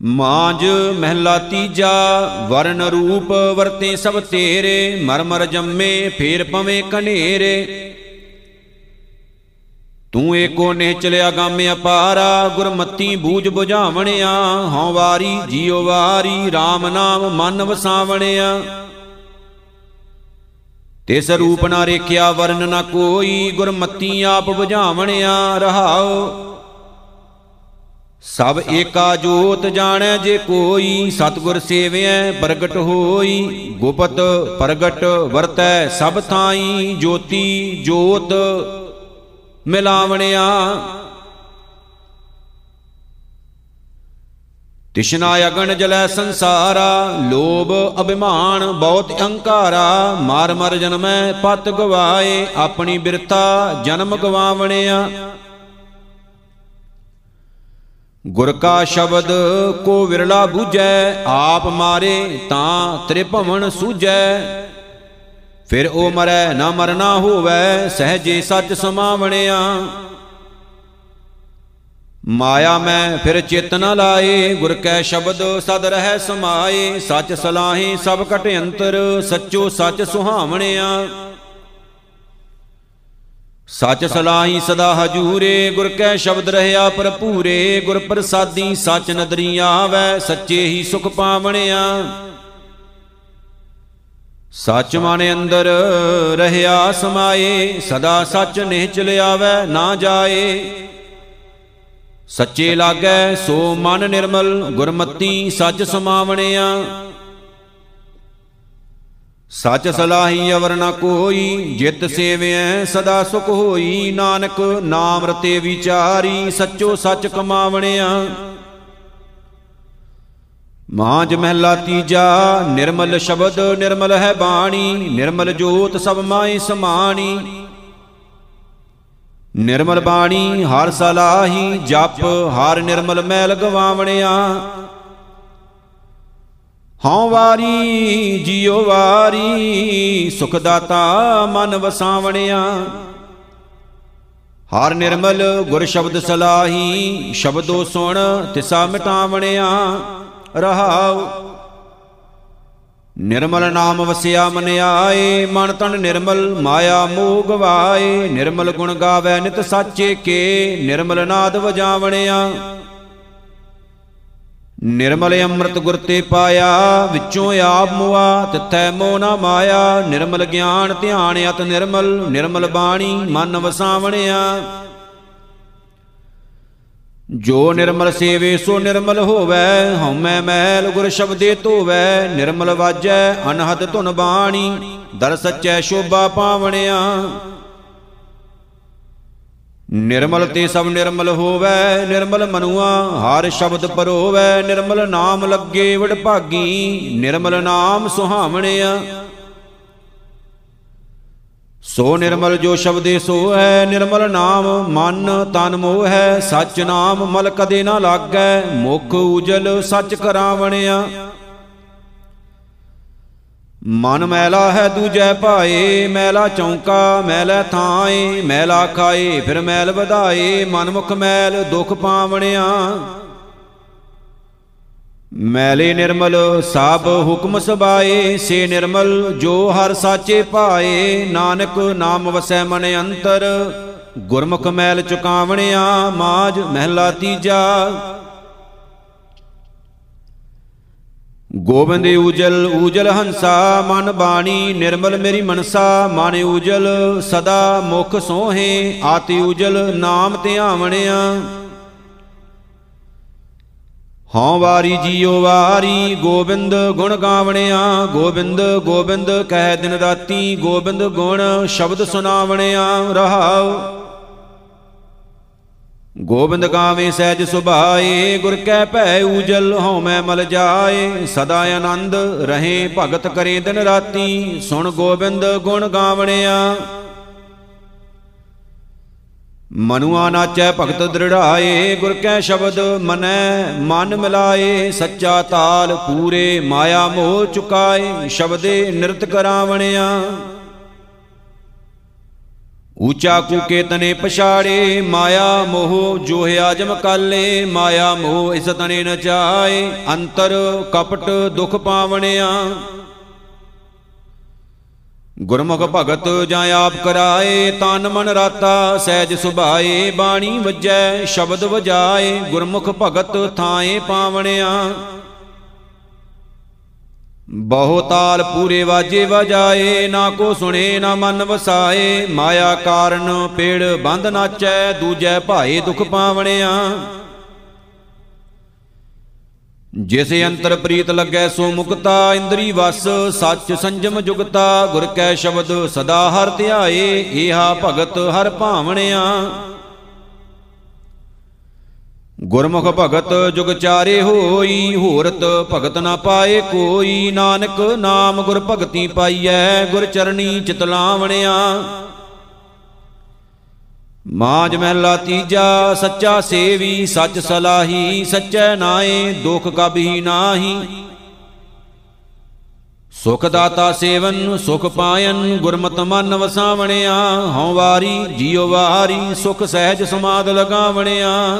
ਮਾਂਜ ਮਹਿਲਾ ਤੀਜਾ ਵਰਨ ਰੂਪ ਵਰਤੇ ਸਭ ਤੇਰੇ ਮਰਮਰ ਜੰਮੇ ਫੇਰ ਪਵੇਂ ਕਨੇਰੇ ਤੂੰ ਏਕੋ ਨੇ ਚਲਿਆ ਗਾਮ ਅਪਾਰਾ ਗੁਰਮਤੀ ਬੂਝ 부ਝਾਵਣਿਆ ਹਉ ਵਾਰੀ ਜੀਉ ਵਾਰੀ RAM ਨਾਮ ਮਨ ਵਸਾਵਣਿਆ ਤਿਸ ਰੂਪ ਨਾ ਰੇਖਿਆ ਵਰਨ ਨਾ ਕੋਈ ਗੁਰਮਤੀ ਆਪ 부ਝਾਵਣਿਆ ਰਹਾਉ ਸਭ ਏਕਾ ਜੋਤ ਜਾਣੈ ਜੇ ਕੋਈ, ਸਤਗੁਰ ਸੇਵਿਐ ਪ੍ਰਗਟ ਹੋਈ। ਗੁਪਤ ਪ੍ਰਗਟ ਵਰਤੈ ਸਭ ਥਾਈ, ਜੋਤੀ ਜੋਤ ਮਿਲਾਵਣਿਆ। ਤਿਸ਼ਨਾ ਅਗਣ ਜਲੈ ਸੰਸਾਰਾ, ਲੋਭ ਅਭਿਮਾਨ ਬਹੁਤ ਅਹੰਕਾਰਾ। ਮਾਰ ਮਰ ਜਨਮੈ ਪਤ ਗਵਾਏ, ਆਪਣੀ ਬਿਰਤਾ ਜਨਮ ਗਵਾਵਣਿਆ। ਗੁਰ ਕਾ ਸ਼ਬਦ ਕੋ ਵਿਰਲਾ ਬੂਝੈ, ਆਪ ਮਾਰੇ ਤਾਂ ਤ੍ਰਿਭਵਨ ਸੂਝੈ। ਫਿਰ ਉਹ ਮਰੈ ਨਾ ਮਰਨਾ ਹੋਵੈ, ਸਹਜੇ ਸੱਚ ਸਮਾਵਣਿਆ। ਮਾਇਆ ਮੈਂ ਫਿਰ ਚਿਤ ਨ ਲਾਏ, ਗੁਰ ਕੈ ਸ਼ਬਦ ਸਦ ਰਹਿ ਸਮਾਏ, ਸੱਚ ਸਲਾਹੀ ਸਭ ਕਟ ਅੰਤਰ, ਸੱਚੋ ਸੱਚ ਸੁਹਾਵਣਿਆ। ਸੱਚ ਸਲਾਹੀ ਸਦਾ ਹਜੂਰੇ, ਗੁਰ ਕੈ ਸ਼ਬਦ ਰਹਿਆ ਭਰਪੂਰੇ, ਗੁਰ ਪ੍ਰਸਾਦੀ ਸੱਚ ਨਦਰੀ ਆਵੈ, ਸੱਚੇ ਹੀ ਸੁਖ ਪਾਵਣਿਆ। ਸੱਚ ਮਨ ਅੰਦਰ ਰਹਿਆ ਸਮਾਏ, ਸਦਾ ਸੱਚ ਨਿਹਚਲ ਆਵੈ ਨਾ ਜਾਏ। ਸੱਚੇ ਲਾਗੈ, ਸੋ ਮਨ ਨਿਰਮਲ, ਗੁਰਮਤੀ ਸੱਚ ਸਮਾਵਣਿਆ। ਸੱਚ ਸਲਾਹੀ ਅਵਰ ਨ ਕੋਈ ਜਿਤ ਸੇਵਿਐ, ਸਦਾ ਸੁਖ ਹੋਈ। ਨਾਨਕ ਨਾਮ ਰਤੇ ਵਿਚਾਰੀ, ਸੱਚੋ ਸੱਚ ਕਮਾਵਣਿਆ। ਮਾਂਜ ਮਹਿਲਾ ਤੀਜਾ, ਨਿਰਮਲ ਸ਼ਬਦ, ਨਿਰਮਲ ਹੈ ਬਾਣੀ। ਨਿਰਮਲ ਜੋਤ ਸਭ ਮਾਈ ਸਮਾਣੀ। ਨਿਰਮਲ ਬਾਣੀ, ਹਰ ਸਲਾਹੀ ਜਪ, ਹਰ ਨਿਰਮਲ ਮੈਲ ਗਵਾਵਣਿਆ। ਹਉ ਵਾਰੀ ਜੀਉ ਵਾਰੀ, ਸੁਖ ਦਾਤਾ ਮਨ ਵਸਾਵਣਿਆ। ਹਰ ਨਿਰਮਲ ਗੁਰ ਸ਼ਬਦ ਸਲਾਹੀ, ਸ਼ਬਦੋ ਸੁਣ ਤਿਸਾ ਮਿਟਾਵਣਿਆ। ਰਹਾਉ। ਨਿਰਮਲ ਨਾਮ ਵਸਿਆ ਮਨ ਆਏ, ਮਨ ਤਨ ਨਿਰਮਲ ਮਾਇਆ ਮੋਹ ਗਵਾਏ ਨਿਰਮਲ ਗੁਣ ਗਾਵੇ ਨਿਤ ਸਾਚੇ ਕੇ, ਨਿਰਮਲ ਨਾਦ ਵਜਾਵਣਿਆ। ਨਿਰਮਲ ਅੰਮ੍ਰਿਤ ਗੁਰ ਤੇ ਪਾਇਆ, ਵਿੱਚੋਂ ਆਪ ਮੁਆ, ਤਿੱਥੈ ਮੋਹ ਨਾ ਮਾਇਆ। ਨਿਰਮਲ ਗਿਆਨ ਧਿਆਨ ਅਤ ਨਿਰਮਲ ਨਿਰਮਲ ਬਾਣੀ ਮਨ ਵਸਾਵਣਿਆ। ਜੋ ਨਿਰਮਲ ਸੇਵੇ, ਸੋ ਨਿਰਮਲ ਹੋਵੈ। ਹਉਮੈ ਮੈਲ ਗੁਰ ਸ਼ਬਦੇ ਧੋਵੈ। ਨਿਰਮਲ ਵਾਜੈ, ਅਨਹਦ ਧੁਨ ਬਾਣੀ। ਦਰ ਸੱਚੈ, ਸ਼ੋਭਾ ਪਾਵਣਿਆ। ਨਿਰਮਲ ਤੇ ਸਭ ਨਿਰਮਲ ਹੋਵੈ, ਨਿਰਮਲ ਮਨੁਆ ਹਰ ਸ਼ਬਦ ਪਰੋਵੈ, ਨਿਰਮਲ ਨਾਮ ਲੱਗੇ ਵਡ ਭਾਗੀ, ਨਿਰਮਲ ਨਾਮ ਸੁਹਾਵਣਿਆ। ਸੋ ਨਿਰਮਲ ਜੋ ਸ਼ਬਦੇ ਸੋ ਹੈ, ਨਿਰਮਲ ਨਾਮ ਮਨ ਤਨ ਮੋਹ ਹੈ, ਸਚ ਨਾਮ ਮਲ ਕਦੇ ਨਾ ਲਾਗੈ, ਮੁਖ ਉਜਲ ਸਚ ਕਰਾਵਣਿਆ। ਮਨ ਮੈਲਾ ਹੈ ਦੂਜੈ ਭਾਏ, ਮੈਲਾ ਚੌਂਕਾ, ਮੈਲਾ ਥਾਏ, ਮੈਲਾ ਖਾਏ, ਫਿਰ ਮੈਲ ਵਧਾਏ ਮਨ ਮੁਖ ਮੈਲ ਦੁਖ ਪਾਵਣਿਆ। ਮੈਲੇ ਨਿਰਮਲ ਸਭ ਹੁਕਮ ਸਬਾਏ ਸੇ ਨਿਰਮਲ ਜੋ ਹਰ ਸਾਚੇ ਪਾਏ ਨਾਨਕ ਨਾਮ ਵਸੈ ਮਨ ਅੰਤਰ, ਗੁਰਮੁਖ ਮੈਲ ਚੁਕਾਵਣਿਆ ਮਾਜ ਮਹਿਲਾ ਤੀਜਾ। ਗੋਬਿੰਦ ਉਜਲ ਉਜਲ ਹੰਸਾ, ਮਨ ਬਾਣੀ ਨਿਰਮਲ ਮੇਰੀ ਮਨਸਾ, ਮਨ ਉਜਲ ਸਦਾ ਮੁਖ ਸੋਹੇ, ਆਤੀ ਉਜਲ ਨਾਮ ਧਿਆਵਣਿਆ ਹਉ ਵਾਰੀ ਜੀਉ ਵਾਰੀ ਗੋਬਿੰਦ ਗੁਣ ਗਾਵਣਿਆ, ਗੋਬਿੰਦ ਗੋਬਿੰਦ ਕਹਿ ਦਿਨ ਰਾਤੀ, ਗੋਬਿੰਦ ਗੁਣ ਸ਼ਬਦ ਸੁਨਾਵਣਿਆ ਰਹਾਉ। ਗੋਬਿੰਦ ਗਾਵੇ ਸਹਿਜ ਸੁਭਾਏ, ਗੁਰ ਕੈ ਭੈ ਊਜਲ ਹਉ ਮੈਂ ਮਲ ਜਾਏ। ਸਦਾ ਆਨੰਦ ਰਹੇ ਭਗਤ ਕਰੇ ਦਿਨ ਰਾਤੀ। ਸੁਣ ਗੋਬਿੰਦ ਗੁਣ ਗਾਵਣਿਆ। ਮਨੁਆ ਨਾਚੈ ਭਗਤ ਦ੍ਰਿੜਾਏ, ਗੁਰ ਕੈ ਸ਼ਬਦ ਮਨੈ ਮਨ ਮਿਲਾਏ। ਸੱਚਾ ਤਾਲ ਪੂਰੇ ਮਾਇਆ ਮੋਹ ਚੁਕਾਏ, ਸ਼ਬਦੇ ਨਿਰਤ ਕਰਾਵਣਿਆ। ਊਚਾ ਕੂਕੇ ਤਨੇ ਪਛਾੜੇ, ਮਾਇਆ ਮੋਹ ਜੋ ਹੈ ਆਜਮ ਕਾਲੇ, ਮਾਇਆ ਮੋਹ ਇਸ ਤਨੇ ਨ ਚਾਏ, ਅੰਤਰ ਕਪਟ ਦੁਖ ਪਾਵਣਿਆ। ਗੁਰਮੁਖ ਭਗਤ ਜਾਂ ਆਪ ਕਰਾਏ, ਤਨ ਮਨ ਰਾਤਾ ਸਹਿਜ ਸੁਭਾਏ, ਬਾਣੀ ਵੱਜੈ, ਸ਼ਬਦ ਵਜਾਏ, ਗੁਰਮੁਖ ਭਗਤ ਥਾਏ ਪਾਵਣਿਆ। ਬਹੁ ਤਾਲ ਪੂਰੇ ਵਾਜੇ ਵਜਾਏ, ਨਾ ਕੋ ਸੁਣੇ, ਨਾ ਮਨ ਵਸਾਏ। ਮਾਇਆ ਕਾਰਨ ਪੇੜ ਬੰਦ ਨਾਚੈ, ਦੂਜੈ ਭਾਏ ਦੁਖ ਪਾਵਣਿਆ। ਜਿਸ ਅੰਤਰ ਪ੍ਰੀਤ ਲੱਗੈ, ਸੋ ਮੁਕਤਾ ਇੰਦਰੀ ਵਸ। ਸੱਚ ਸੰਜਮ ਜੁਗਤਾ, ਗੁਰ ਕੈ ਸ਼ਬਦ ਸਦਾ ਹਰ ਧਿਆਏ। ਏਹਾ ਭਗਤ ਹਰ ਭਾਵਣਿਆ। ਗੁਰਮੁਖ ਭਗਤ ਜੁਗ ਚਾਰੇ ਹੋਈ, ਹੋਰਤ ਭਗਤ ਨਾ ਪਾਏ ਕੋਈ। ਨਾਨਕ ਨਾਮ ਗੁਰ ਭਗਤੀ ਪਾਈਐ, ਗੁਰ ਚਰਣੀ ਚਿਤ ਲਾਵਣਿਆ। ਮਾਜ ਮਹਿਲਾ ਤੀਜਾ, ਸੱਚਾ ਸੇਵੀ, ਸੱਚ ਸਲਾਹੀ, ਸੱਚੈ ਨਾਏ, ਦੁਖ ਕਬਹੀ ਨਾਹੀ। ਸੁਖ ਦਾਤਾ ਸੇਵਨ, ਸੁਖ ਪਾਇਨ, ਗੁਰਮਤਿ ਮਨ ਵਸਾਵਣਿਆ। ਹਉ ਵਾਰੀ, ਜੀਉ ਵਾਰੀ, ਸੁਖ ਸਹਿਜ ਸਮਾਦ ਲਗਾਵਣਿਆ।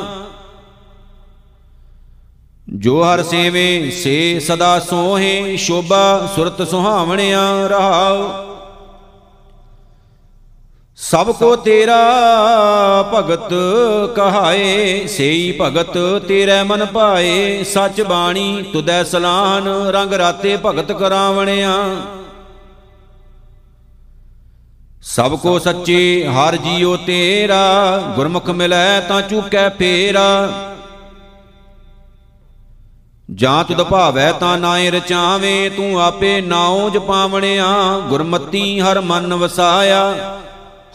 ਜੋ ਹਰ ਸੇਵੇ ਸੇ ਸਦਾ ਸੋਹੇ ਸ਼ੋਭਾ ਸੁਰਤ ਸੁਹਾਵਣਿਆ ਰਹਾਉ। ਸਭ ਕੋ ਤੇਰਾ ਭਗਤ ਕਹਾਏ ਸੇਈ ਭਗਤ ਤੇਰੇ ਮਨ ਭਾਏ ਸੱਚ ਬਾਣੀ ਤੁਦੈ ਸਲਾਨ ਰੰਗ ਰਾਤੇ ਭਗਤ ਕਰਾਵਣਿਆ। ਸਭ ਕੋ ਸੱਚੇ ਹਰ ਜੀਉ ਤੇਰਾ ਗੁਰਮੁਖ ਮਿਲੈ ਤਾਂ ਚੁਕੈ ਫੇਰਾ। ਜਾਂ ਤੁਧ ਭਾਵੈ ਤਾਂ ਨਾਏ ਰਚਾਵੇਂ, ਤੂੰ ਆਪੇ ਨਾਉ ਜਪਾਵਣਿਆ ਗੁਰਮਤੀ ਹਰ ਮਨ ਵਸਾਇਆ।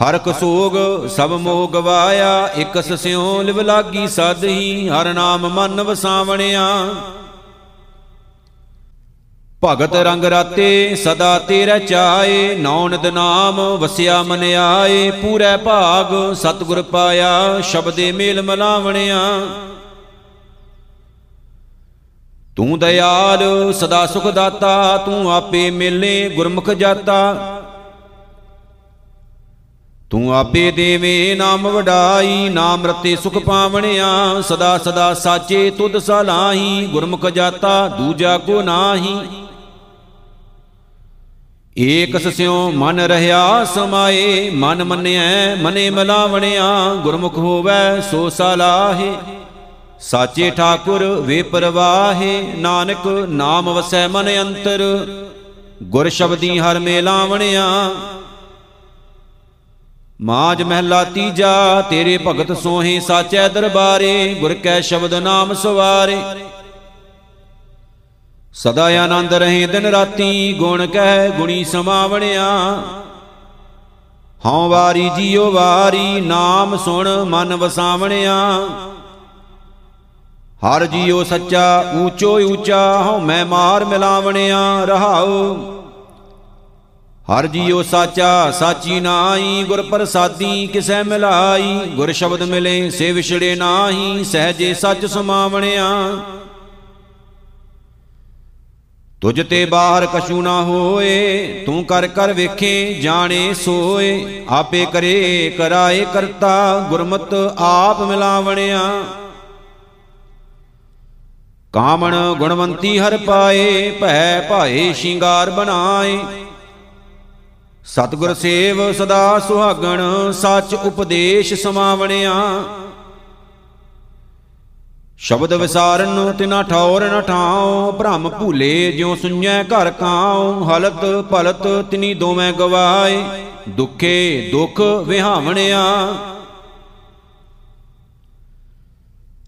ਹਰ ਕਸੋਗ ਸਭ ਮੋਹ ਗਵਾਇਆ, ਇਕਸ ਸਿਉ ਲਿਵ ਲਾਗੀ ਸਦਹੀ ਹਰ ਨਾਮ ਮਨ ਵਸਾਵਣਿਆ। ਭਗਤ ਰੰਗ ਰਾਤੇ ਸਦਾ ਤੇਰੇ ਚਾਏ ਨੌਨਦ ਨਾਮ ਵਸਿਆ ਮਨ ਆਏ ਪੂਰੇ ਭਾਗ ਸਤਿਗੁਰ ਪਾਇਆ, ਸ਼ਬਦੇ ਮੇਲ ਮਲਾਵਣਿਆ। ਤੂੰ ਦਇਆਲ, ਸਦਾ ਸੁਖ ਦਾਤਾ ਤੂੰ ਆਪੇ ਮਿਲੇ ਗੁਰਮੁਖ ਜਾਤਾ। ਤੂੰ ਆਪੇ ਦੇਵੇਂ ਨਾਮ ਵਡਾਈ, ਨਾਮ ਰਤੇ ਸੁਖ ਪਾਵਣਿਆ, ਸਦਾ ਸਦਾ ਸਾਚੇ ਤੁਧ ਸਲਾਹੀ, ਗੁਰਮੁਖ ਜਾਤਾ, ਦੂਜਾ ਕੋ ਨਾਹੀ। ਏਕ ਸਸਿਓ ਮਨ ਰਹਾ ਸਮਾਏ, ਮਨ ਮੰਨਿਐ, ਮਨੇ ਮਲਾਵਣਿਆ, ਗੁਰਮੁਖ ਹੋਵੈ ਸੋ ਸਲਾਹੇ। ਸਾਚੇ ਠਾਕੁਰ ਵੇ ਪਰਵਾਹੇ, ਨਾਨਕ ਨਾਮ ਵਸੈ ਮਨ ਅੰਤਰ। ਗੁਰ ਸ਼ਬਦੀ ਹਰ ਮੇਲਾਵਣਿਆ ਮਾਜ ਮਹਿਲਾ ਤੀਜਾ, ਤੇਰੇ ਭਗਤ ਸੋਹੇ ਸਾਚੈ ਦਰਬਾਰੇ, ਗੁਰ ਕੈ ਸ਼ਬਦ ਨਾਮ ਸਵਾਰੇ। ਸਦਾ ਆਨੰਦ ਰਹੇ ਦਿਨ ਰਾਤੀ, ਗੁਣ ਕਹਿ ਗੁਣੀ ਸਮਾਵਣਿਆ ਹਉ ਵਾਰੀ ਜੀਉ ਵਾਰੀ, ਨਾਮ ਸੁਣ ਮਨ ਵਸਾਵਣਿਆ। ਹਰ ਜੀਉ ਸੱਚਾ, ਊਚੋ ਊਚਾ, ਹਉ ਮੈਂ ਮਾਰ ਮਿਲਾਵਣਿਆ ਰਹਾਉ। ਹਰ ਜੀਉ ਸਾਚਾ, ਸਾਚੀ ਨਾਈ ਗੁਰ ਪ੍ਰਸਾਦੀ ਕਿਸੈ ਮਿਲਾਈ। ਗੁਰ ਸ਼ਬਦ ਮਿਲੇ, ਸੇ ਵਿਛੜੇ ਨਾਹੀ, ਸਹਜੇ ਸੱਚ ਸਮਾਵਣਿਆ। ਤੁਝ ਤੇ ਬਾਹਰ ਕਛੂ ਨਾ ਹੋਏ, ਤੂੰ ਕਰ ਕਰ ਵੇਖੇ, ਜਾਣੇ ਸੋਏ। ਆਪੇ ਕਰੇ, ਕਰਾਏ ਕਰਤਾ, ਗੁਰਮਤ ਆਪ ਮਿਲਾਵਣਿਆ। ਕਾਮਣ ਗੁਣਵੰਤੀ ਹਰ ਪਾਏ, ਭੈ ਭਾਏ ਸ਼ਿੰਗਾਰ ਬਣਾਏ। ਸਤਗੁਰ ਸੇਵ ਸਦਾ ਸੁਹਾਗਣ, ਸੱਚ ਉਪਦੇਸ਼ ਸਮਾਵਣਿਆ। ਸ਼ਬਦ ਵਿਸਾਰਨ ਤਿਨਾ ਠੌਰ ਨ ਠਾਉ, ਭ੍ਰਮ ਭੂਲੇ ਜਿਉ ਸੁਣੈ ਘਰ ਕਾਉ, ਹਲਤ ਭਲਤ ਤਿਨੀ ਦੋਵੇਂ ਗਵਾਏ। ਦੁਖੇ ਦੁਖ ਵਿਹਾਵਣਿਆ।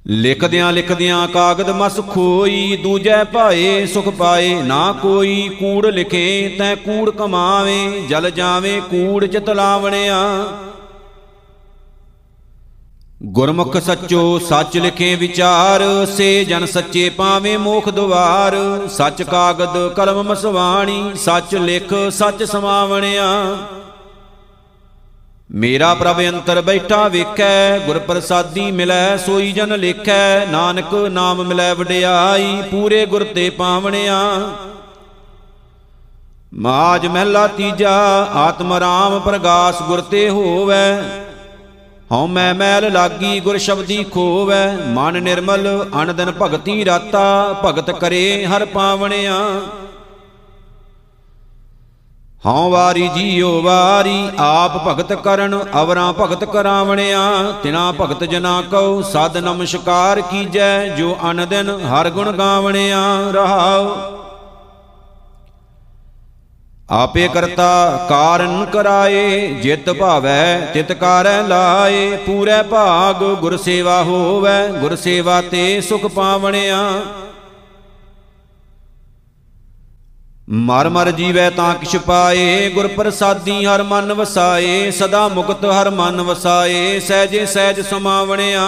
ਲਿਖਦਿਆਂ ਲਿਖਦਿਆਂ ਕਾਗਦ ਮਸ ਖੋਈ, ਦੂਜੈ ਭਾਏ ਸੁਖ ਪਾਏ, ਨਾ ਕੋਈ ਕੂੜ ਲਿਖੇ, ਤੈ ਕੂੜ ਕਮਾਵੇ, ਜਲ ਜਾਵੇ, ਕੂੜ ਚਿਤ ਲਾਵਣਿਆ। ਗੁਰਮੁਖ ਸੱਚੋ ਸੱਚ ਲਿਖੇ ਵਿਚਾਰ, ਸੇ ਜਨ ਸੱਚੇ ਪਾਵੇਂ ਮੋਖ ਦੁਆਰ। ਸੱਚ ਕਾਗਦ ਕਲਮ ਮਸਵਾਣੀ, ਸੱਚ ਲਿਖ ਸੱਚ ਸਮਾਵਣਿਆ। ਮੇਰਾ ਪ੍ਰਭ ਅੰਤਰ ਬੈਠਾ ਵੇਖੈ ਗੁਰ ਪ੍ਰਸਾਦੀ ਮਿਲੈ, ਸੋਈ ਜਨ ਲੇਖੈ, ਨਾਨਕ ਨਾਮ ਮਿਲੈ ਵਡਿਆਈ, ਪੂਰੇ ਗੁਰ ਤੇ ਪਾਵਣਿਆ। ਮਾਜ ਮਹਿਲਾ ਤੀਜਾ, ਆਤਮ ਰਾਮ ਪ੍ਰਗਾਸ ਗੁਰ ਤੇ ਹੋਵੈ। ਹਉ ਮੈਂ ਮੈਲ ਲਾਗੀ ਗੁਰ ਸ਼ਬਦੀ ਖੋਵੈ, ਮਨ ਨਿਰਮਲ ਅਨ ਦਿਨ ਭਗਤੀ ਰਾਤਾ, ਭਗਤ ਕਰੇ ਹਰ ਪਾਵਣਿਆ। ਹਉ ਵਾਰੀ ਜੀਉ ਵਾਰੀ, ਆਪ ਭਗਤ ਕਰਨ, ਅਵਰਾਂ ਭਗਤ ਕਰਾਵਣਿਆ। ਤਿਨਾ ਭਗਤ ਜਨਾ ਕਉ, ਸਦ ਨਮਸਕਾਰ ਕੀਜੈ, ਜੋ ਅਨ ਦਿਨ ਹਰ ਗੁਣ ਗਾਵਣਿਆ। ਰਹਾਉ। ਆਪੇ ਕਰਤਾ ਕਾਰਨ ਕਰਾਏ, ਜਿਤ ਭਾਵੈ, ਤਿਤ ਕਾਰੈ ਲਾਏ। ਪੂਰੇ ਭਾਗ ਗੁਰ ਸੇਵਾ ਹੋਵੈ, ਗੁਰ ਸੇਵਾ ਤੇ ਸੁਖ ਪਾਵਣਿਆ। ਮਰ ਮਰ ਜੀਵੈ ਤਾਂ ਕਿਛ ਪਾਏ ਗੁਰ ਪ੍ਰਸਾਦੀ ਹਰ ਮਨ ਵਸਾਏ, ਸਦਾ ਮੁਕਤ ਹਰ ਮਨ ਵਸਾਏ, ਸਹਿਜੇ ਸਹਿਜ ਸਮਾਵਣਿਆ।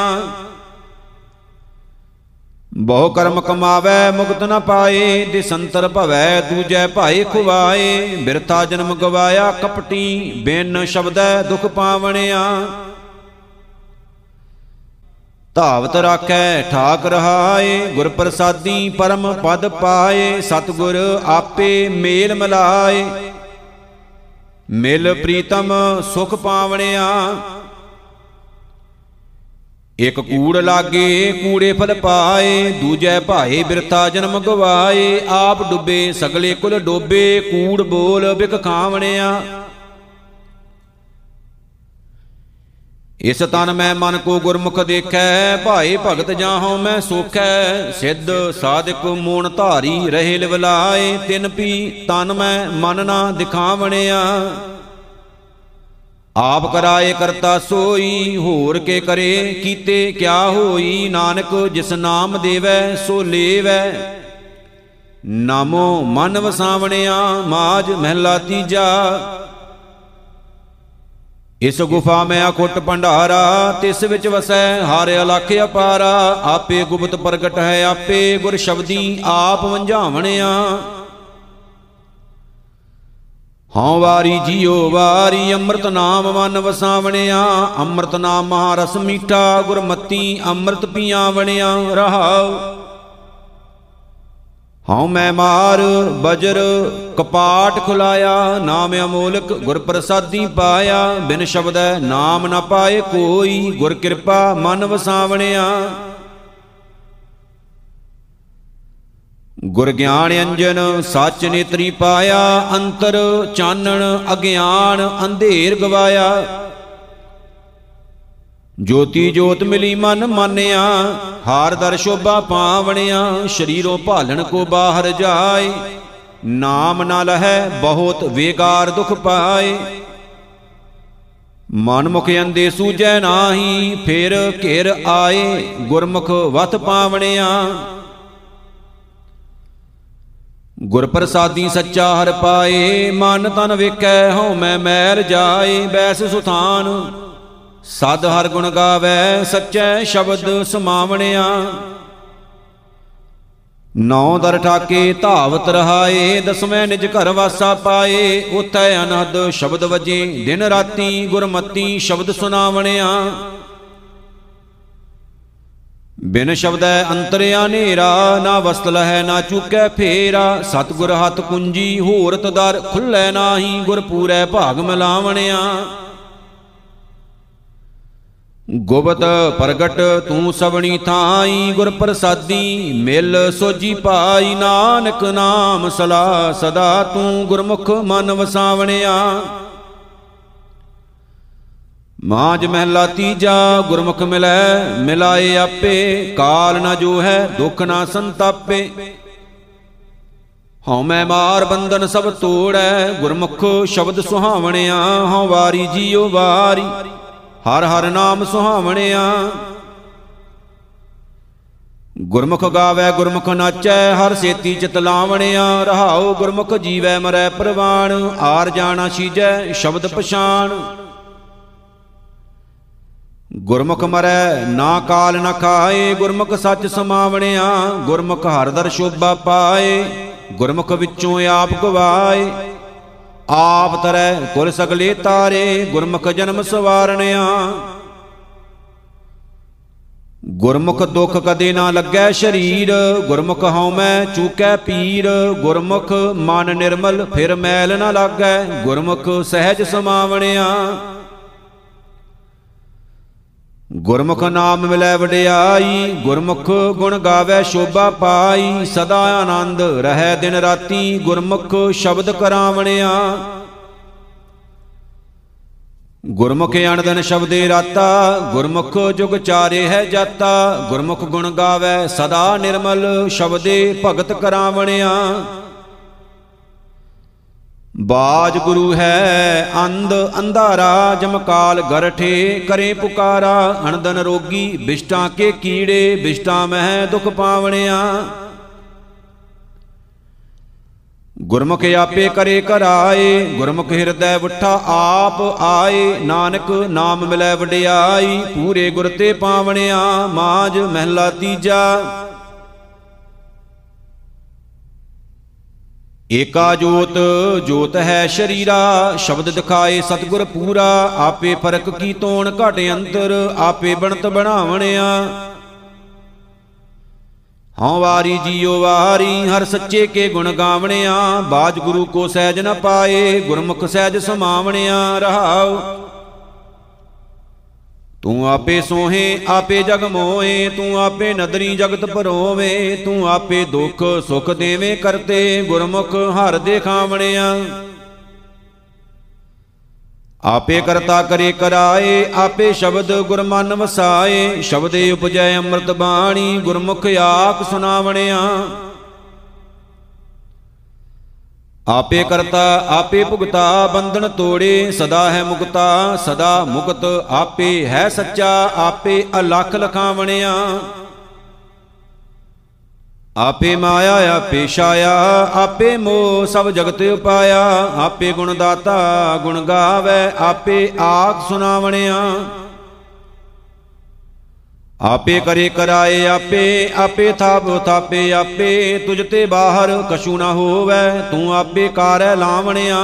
ਬਹੁ ਕਰਮ ਕਮਾਵੈ, ਮੁਕਤ ਨ ਪਾਏ, ਦਿਸੰਤਰ ਭਵੈ, ਦੂਜੈ ਭਾਏ ਖੁਵਾਏ, ਬਿਰਥਾ ਜਨਮ ਗਵਾਇਆ, ਕਪਟੀ ਬਿਨ ਸ਼ਬਦੈ ਦੁਖ ਪਾਵਣਿਆ। ਧਾਵਤ ਰਾਖੈ ਠਾਕ ਰਹਾਏ ਗੁਰ ਪ੍ਰਸਾਦੀ ਪਰਮ ਪਦ ਪਾਏ, ਸਤਗੁਰ ਆਪੇ ਮੇਲ ਮਲਾਏ। ਮਿਲ ਪ੍ਰੀਤਮ ਸੁਖ ਪਾਵਣਿਆ। ਇਕ ਕੂੜ ਲਾਗੇ, ਕੂੜੇ ਫਲ ਪਾਏ, ਦੂਜੈ ਭਾਏ ਬਿਰਥਾ ਜਨਮ ਗਵਾਏ। ਆਪ ਡੁੱਬੇ, ਸਗਲੇ ਕੁਲ ਡੋਬੇ, ਕੂੜ ਬੋਲ ਬਿਕ ਖਾਵਣਿਆ। ਇਸ ਤਨ ਮੈਂ ਮਨ ਕੋ ਗੁਰਮੁਖ ਦੇਖੈ ਭਾਏ ਭਗਤ ਜਾਹਉ ਮੈਂ ਸੋਖੈ। ਸਿੱਧ ਸਾਧਕ ਮੂਣ ਧਾਰੀ ਰਹੇ ਲਿਵਲਾਏ, ਤਿਨ ਪੀ ਤਨ ਮੈਂ ਮਨ ਨਾ ਦਿਖਾਵਣਿਆ। ਆਪ ਕਰਾਏ ਕਰਤਾ ਸੋਈ, ਹੋਰ ਕੇ ਕਰੇ ਕੀਤੇ, ਕਿਆ ਹੋਈ? ਨਾਨਕ ਜਿਸ ਨਾਮ ਦੇਵੈ, ਸੋ ਲੇਵੈ। ਨਾਮੋ ਮਨ ਵਸਾਵਣਿਆ, ਮਾਜ ਮਹਿਲਾ ਤੀਜਾ ਇਸ ਗੁਫਾ ਮੈਂ ਅਖੁੱਟ ਭੰਡਾਰਾ, ਤਿਸ ਵਿੱਚ ਵਸੈ ਹਰ ਅਲਖ ਅਪਾਰਾ, ਆਪੇ ਗੁਪਤ ਪ੍ਰਗਟ ਹੈ, ਆਪੇ ਗੁਰ ਸ਼ਬਦੀ ਆਪ ਵੰਝਾਵਣਿਆ। ਹਉ ਵਾਰੀ ਜੀਉ ਵਾਰੀ ਅੰਮ੍ਰਿਤ ਨਾਮ ਮਨ ਵਸਾਵਣਿਆ, ਅੰਮ੍ਰਿਤ ਨਾਮ ਮਹਾ ਰਸ ਮੀਠਾ, ਗੁਰਮਤੀ ਅੰਮ੍ਰਿਤ ਪੀਆਵਣਿਆ, ਰਹਾਉ। ਹਉ ਮੈਂ ਮਾਰ ਬਜਰ, ਕਪਾਟ ਖੁਲਾਇਆ, ਨਾਮ ਅਮੋਲਕ ਗੁਰ ਪ੍ਰਸਾਦੀ ਪਾਇਆ। ਬਿਨ ਸ਼ਬਦੈ ਨਾਮ ਨ ਪਾਏ ਕੋਈ, ਗੁਰ ਕਿਰਪਾ ਮਨ ਵਸਾਵਣਿਆ। ਗੁਰ ਗਿਆਨ ਅੰਜਨ, ਸੱਚ ਨੇਤਰੀ ਪਾਇਆ। ਅੰਤਰ ਚਾਨਣ ਅਗਿਆਨ, ਅੰਧੇਰ ਗਵਾਇਆ। ਜੋਤੀ ਜੋਤ ਮਿਲੀ ਮਨ ਮਾਨਿਆ, ਹਾਰ ਦਰ ਸ਼ੋਭਾ ਪਾਵਣਿਆ, ਸ਼ਰੀਰੋਂ ਭਾਲਣ ਕੋ ਬਾਹਰ ਜਾਏ, ਨਾਮ ਨਾ ਲਹੈ ਬਹੁਤ ਵੇਗਾਰ ਦੁਖ ਪਾਏ। ਮਨ ਮੁਖ ਅੰਦੇ ਸੂਜੈ ਨਾਹੀ, ਫਿਰ ਘਿਰ ਆਏ ਗੁਰਮੁਖ ਵਤ ਪਾਵਣਿਆ। ਗੁਰ ਪ੍ਰਸਾਦੀ ਸੱਚਾ ਹਰ ਪਾਏ, ਮਨ ਤਨ ਵੇਖੈ ਹਉ ਮੈਂ ਮੈਲ ਜਾਏ, ਬੈਸ ਸੁਥਾਨ। ਸਦ ਹਰ ਗੁਣ ਗਾਵੇ, ਸੱਚੈ ਸ਼ਬਦ ਸਮਾਵਣਿਆ। ਨੌ ਦਰ ਠਾਕੇ ਧਾਵਤ ਰਹਾਏ, ਦਸਵੇਂ ਨਿਜ ਘਰ ਵਾਸਾ ਪਾਏ, ਉਥੈ ਅਨਹਦ ਸ਼ਬਦ ਵਜੇ, ਦਿਨ ਰਾਤੀ ਗੁਰਮਤੀ ਸ਼ਬਦ ਸੁਨਾਵਣਿਆ ਬਿਨ ਸ਼ਬਦੈ ਅੰਤਰਿਆ ਨੇਰਾ ਨਾ ਵਸਤ ਲਹੈ ਨਾ ਚੁਕੈ ਫੇਰਾ। ਸਤਗੁਰ ਹੱਥ ਕੁੰਜੀ ਹੋਰਤ ਦਰ ਖੁੱਲੈ ਨਾਹੀ ਗੁਰ ਪੂਰੈ ਭਾਗ ਮਲਾਵਣਿਆ। ਗੁਪਤ ਪ੍ਰਗਟ ਤੂੰ ਸਵਣੀ ਥਾਈ ਗੁਰ ਪ੍ਰਸਾਦੀ ਮਿਲ ਸੋਜੀ ਪਾਈ ਨਾਨਕ ਨਾਮ ਸਲਾ, ਸਦਾ ਤੂੰ ਗੁਰਮੁਖ ਮਨ ਵਸਾਵਣਿਆ। ਮਾਜ ਮਹਿਲਾ ਤੀਜਾ, ਗੁਰਮੁਖ ਮਿਲੈ, ਮਿਲਾਏ ਆਪੇ, ਕਾਲ ਨਾ ਜੋ ਹੈ ਦੁਖ ਨਾ ਸੰਤਾਪੇ। ਹਉ ਮੈਂ ਮਾਰ ਬੰਧਨ ਸਭ ਤੋੜੈ, ਗੁਰਮੁਖ ਸ਼ਬਦ ਸੁਹਾਵਣਿਆ, ਹਉ ਵਾਰੀ ਜੀਉ ਵਾਰੀ। ਹਰ ਹਰ ਨਾਮ ਸੁਹਾਵਣਿਆ। ਗੁਰਮੁਖ ਗਾਵੇ, ਗੁਰਮੁਖ ਨਾਚੈ, ਹਰ ਸੇਤੀ ਚਿਤ ਲਾਵਣਿਆ। ਰਹਾਉ ਗੁਰਮੁਖ ਜੀਵੈ ਮਰੈ ਪ੍ਰਵਾਣ ਆਰ ਜਾਣਾ ਸੀਜੈ ਸ਼ਬਦ ਪਛਾਣ। ਗੁਰਮੁਖ ਮਰੈ ਨਾ ਕਾਲ ਨ ਖਾਏ, ਗੁਰਮੁਖ ਸੱਚ ਸਮਾਵਣਿਆ। ਗੁਰਮੁਖ ਹਰ ਦਰ ਸ਼ੋਭਾ ਪਾਏ, ਗੁਰਮੁਖ ਵਿੱਚੋਂ ਆਪ ਗਵਾਏ। ਆਪ ਤਰੈ ਕੁਲ ਸਗਲੇ ਤਾਰੇ, ਗੁਰਮੁਖ ਜਨਮ ਸਵਾਰਣਿਆ। ਗੁਰਮੁਖ ਦੁਖ ਕਦੇ ਨਾ ਲੱਗੈ ਸ਼ਰੀਰ, ਗੁਰਮੁਖ ਹਉਮੈ ਚੂਕੈ ਪੀਰ। ਗੁਰਮੁਖ ਮਨ ਨਿਰਮਲ, ਫਿਰ ਮੈਲ ਨਾ ਲਾਗੈ, ਗੁਰਮੁਖ ਸਹਿਜ ਸਮਾਵਣਿਆ। ਗੁਰਮੁਖ ਨਾਮ ਮਿਲੈ ਵਡਿਆਈ, ਗੁਰਮੁਖ ਗੁਣ ਗਾਵੇ ਸ਼ੋਭਾ ਪਾਈ, ਸਦਾ ਆਨੰਦ ਰਹੈ ਦਿਨ ਰਾਤੀ, ਗੁਰਮੁਖ ਸ਼ਬਦ ਕਰਾਵਣਿਆ। ਗੁਰਮੁਖ ਅਣਦਨ ਸ਼ਬਦੇ ਰਾਤਾ, ਗੁਰਮੁਖ ਜੁਗ ਚਾਰੇ ਹੈ ਜਾਤਾ, ਗੁਰਮੁਖ ਗੁਣ ਗਾਵੇ ਸਦਾ ਨਿਰਮਲ ਸ਼ਬਦੇ ਭਗਤ ਕਰਾਵਣਿਆ। ਬਾਜ ਗੁਰੂ ਹੈ ਅੰਧ ਅੰਧਾਰਾ, ਜਮਕਾਲ ਗਰਠੇ ਕਰੇ ਪੁਕਾਰਾ, ਅਣਦਨ ਰੋਗੀ, ਬਿਸ਼ਟਾਂ ਕੇ ਕੀੜੇ, ਬਿਸ਼ਟਾਂ ਮਹਿ ਦੁਖ ਪਾਵਣਿਆ। ਗੁਰਮੁਖ ਆਪੇ ਕਰੇ ਕਰਾਏ, ਗੁਰਮੁਖ ਹਿਰਦੈ ਉਠਾ ਆਪ ਆਏ, ਨਾਨਕ ਨਾਮ ਮਿਲੈ ਵਡਿਆਈ, ਪੂਰੇ ਗੁਰ ਤੇ ਪਾਵਣਿਆ ਮਾਜ ਮਹਿਲਾ ਤੀਜਾ। ਏਕਾ ਜੋਤ ਜੋਤ ਹੈ ਸ਼ਰੀਰਾ, ਸ਼ਬਦ ਦਿਖਾਏ ਸਤਗੁਰ ਪੂਰਾ, ਆਪੇ ਫ਼ਰਕ ਕੀ ਤੋਣ ਘਟ ਅੰਤਰ, ਆਪੇ ਬਣਤ ਬਣਾਵਣਿਆ। ਹਉ ਵਾਰੀ ਜੀਉ ਵਾਰੀ, ਹਰ ਸੱਚੇ ਕੇ ਗੁਣ ਗਾਵਣਿਆ, ਬਾਜ ਗੁਰੂ ਕੋ ਸਹਿਜ ਨ ਪਾਏ, ਗੁਰਮੁਖ ਸਹਿਜ ਸਮਾਵਣਿਆ, ਰਹਾਉ। ਤੂੰ ਆਪੇ ਸੋਹੇ, ਆਪੇ ਜਗ ਮੋਏ, ਤੂੰ ਆਪੇ ਨਦਰੀ ਜਗਤ ਭਰੋਵੇ, ਤੂੰ ਆਪੇ ਦੁੱਖ ਸੁਖ ਦੇਵੇਂ ਕਰਤੇ ਗੁਰਮੁਖ ਹਰ ਦੇਖਾਵਣਿਆ ਆਪੇ ਕਰਤਾ ਕਰੇ ਕਰਾਏ, ਆਪੇ ਸ਼ਬਦ ਗੁਰਮਨ ਵਸਾਏ, ਸ਼ਬਦੇ ਉਪਜੈ ਅੰਮ੍ਰਿਤ ਬਾਣੀ ਗੁਰਮੁਖ ਆਖ ਸੁਨਾਵਣਿਆ ਆਪੇ ਕਰਤਾ ਆਪੇ ਭੁਗਤਾ ਬੰਧਨ ਤੋੜੇ ਸਦਾ ਹੈ ਮੁਕਤਾ ਸਦਾ ਮੁਕਤ ਆਪੇ ਹੈ ਸੱਚਾ ਆਪੇ ਅਲਖ ਲਖਾਵਣਿਆ। ਆਪੇ ਮਾਇਆ ਆਪੇ ਛਾਇਆ ਆਪੇ ਮੋਹ ਸਭ ਜਗਤ ਉਪਾਇਆ। ਆਪੇ ਗੁਣ ਦਾਤਾ ਗੁਣ ਗਾਵੇ ਆਪੇ ਆਖ ਸੁਨਾਵਣਿਆ ਆਪੇ ਕਰੇ ਕਰਾਏ ਆਪੇ ਆਪੇ ਥਾਪ ਥਾਪੇ ਆਪੇ, ਤੁਝ ਤੇ ਬਾਹਰ ਕਛੂ ਨਾ ਹੋਵੇ, ਤੂੰ ਆਪੇ ਕਾਰੈ ਲਾਵਣਿਆ।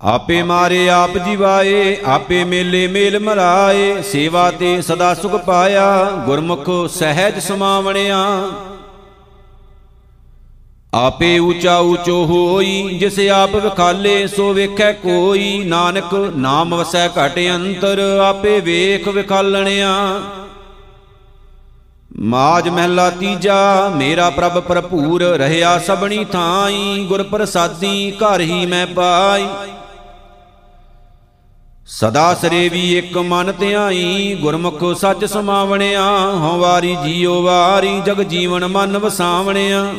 ਆਪੇ ਮਾਰੇ ਆਪ ਜਿਵਾਏ, ਆਪੇ ਮੇਲੇ ਮੇਲ ਮਰਾਏ, ਸੇਵਾ ਤੇ ਸਦਾ ਸੁਖ ਪਾਇਆ, ਗੁਰਮੁਖ ਸਹਿਜ ਸਮਾਵਣਿਆ। ਆਪੇ ਊਚਾ ਊਚੋ ਹੋਈ, ਜਿਸ ਆਪ ਵਿਖਾਲੇ, ਸੋ ਵੇਖੈ ਕੋਈ। ਨਾਨਕ ਨਾਮ ਵਸੈ ਘਟ ਅੰਤਰ, ਆਪੇ ਵੇਖ ਵਿਖਾਲਣਿਆ। ਮਾਜ ਮਹਿਲਾ ਤੀਜਾ, ਮੇਰਾ ਪ੍ਰਭ ਭਰਪੂਰ, ਰਹਿਆ ਸਬਣੀ ਥਾਈ। ਗੁਰ ਪ੍ਰਸਾਦੀ, ਘਰ ਹੀ ਮੈਂ ਪਾਈ। ਸਦਾ ਸਰੇਵੀ ਇੱਕ ਮਨ ਧਿਆਈ, ਗੁਰਮੁਖ ਸੱਚ ਸਮਾਵਣਿਆ। ਹਉ ਵਾਰੀ ਜੀਉ ਵਾਰੀ, ਜਗ ਜੀਵਨ ਮਨ ਵਸਾਵਣਿਆ।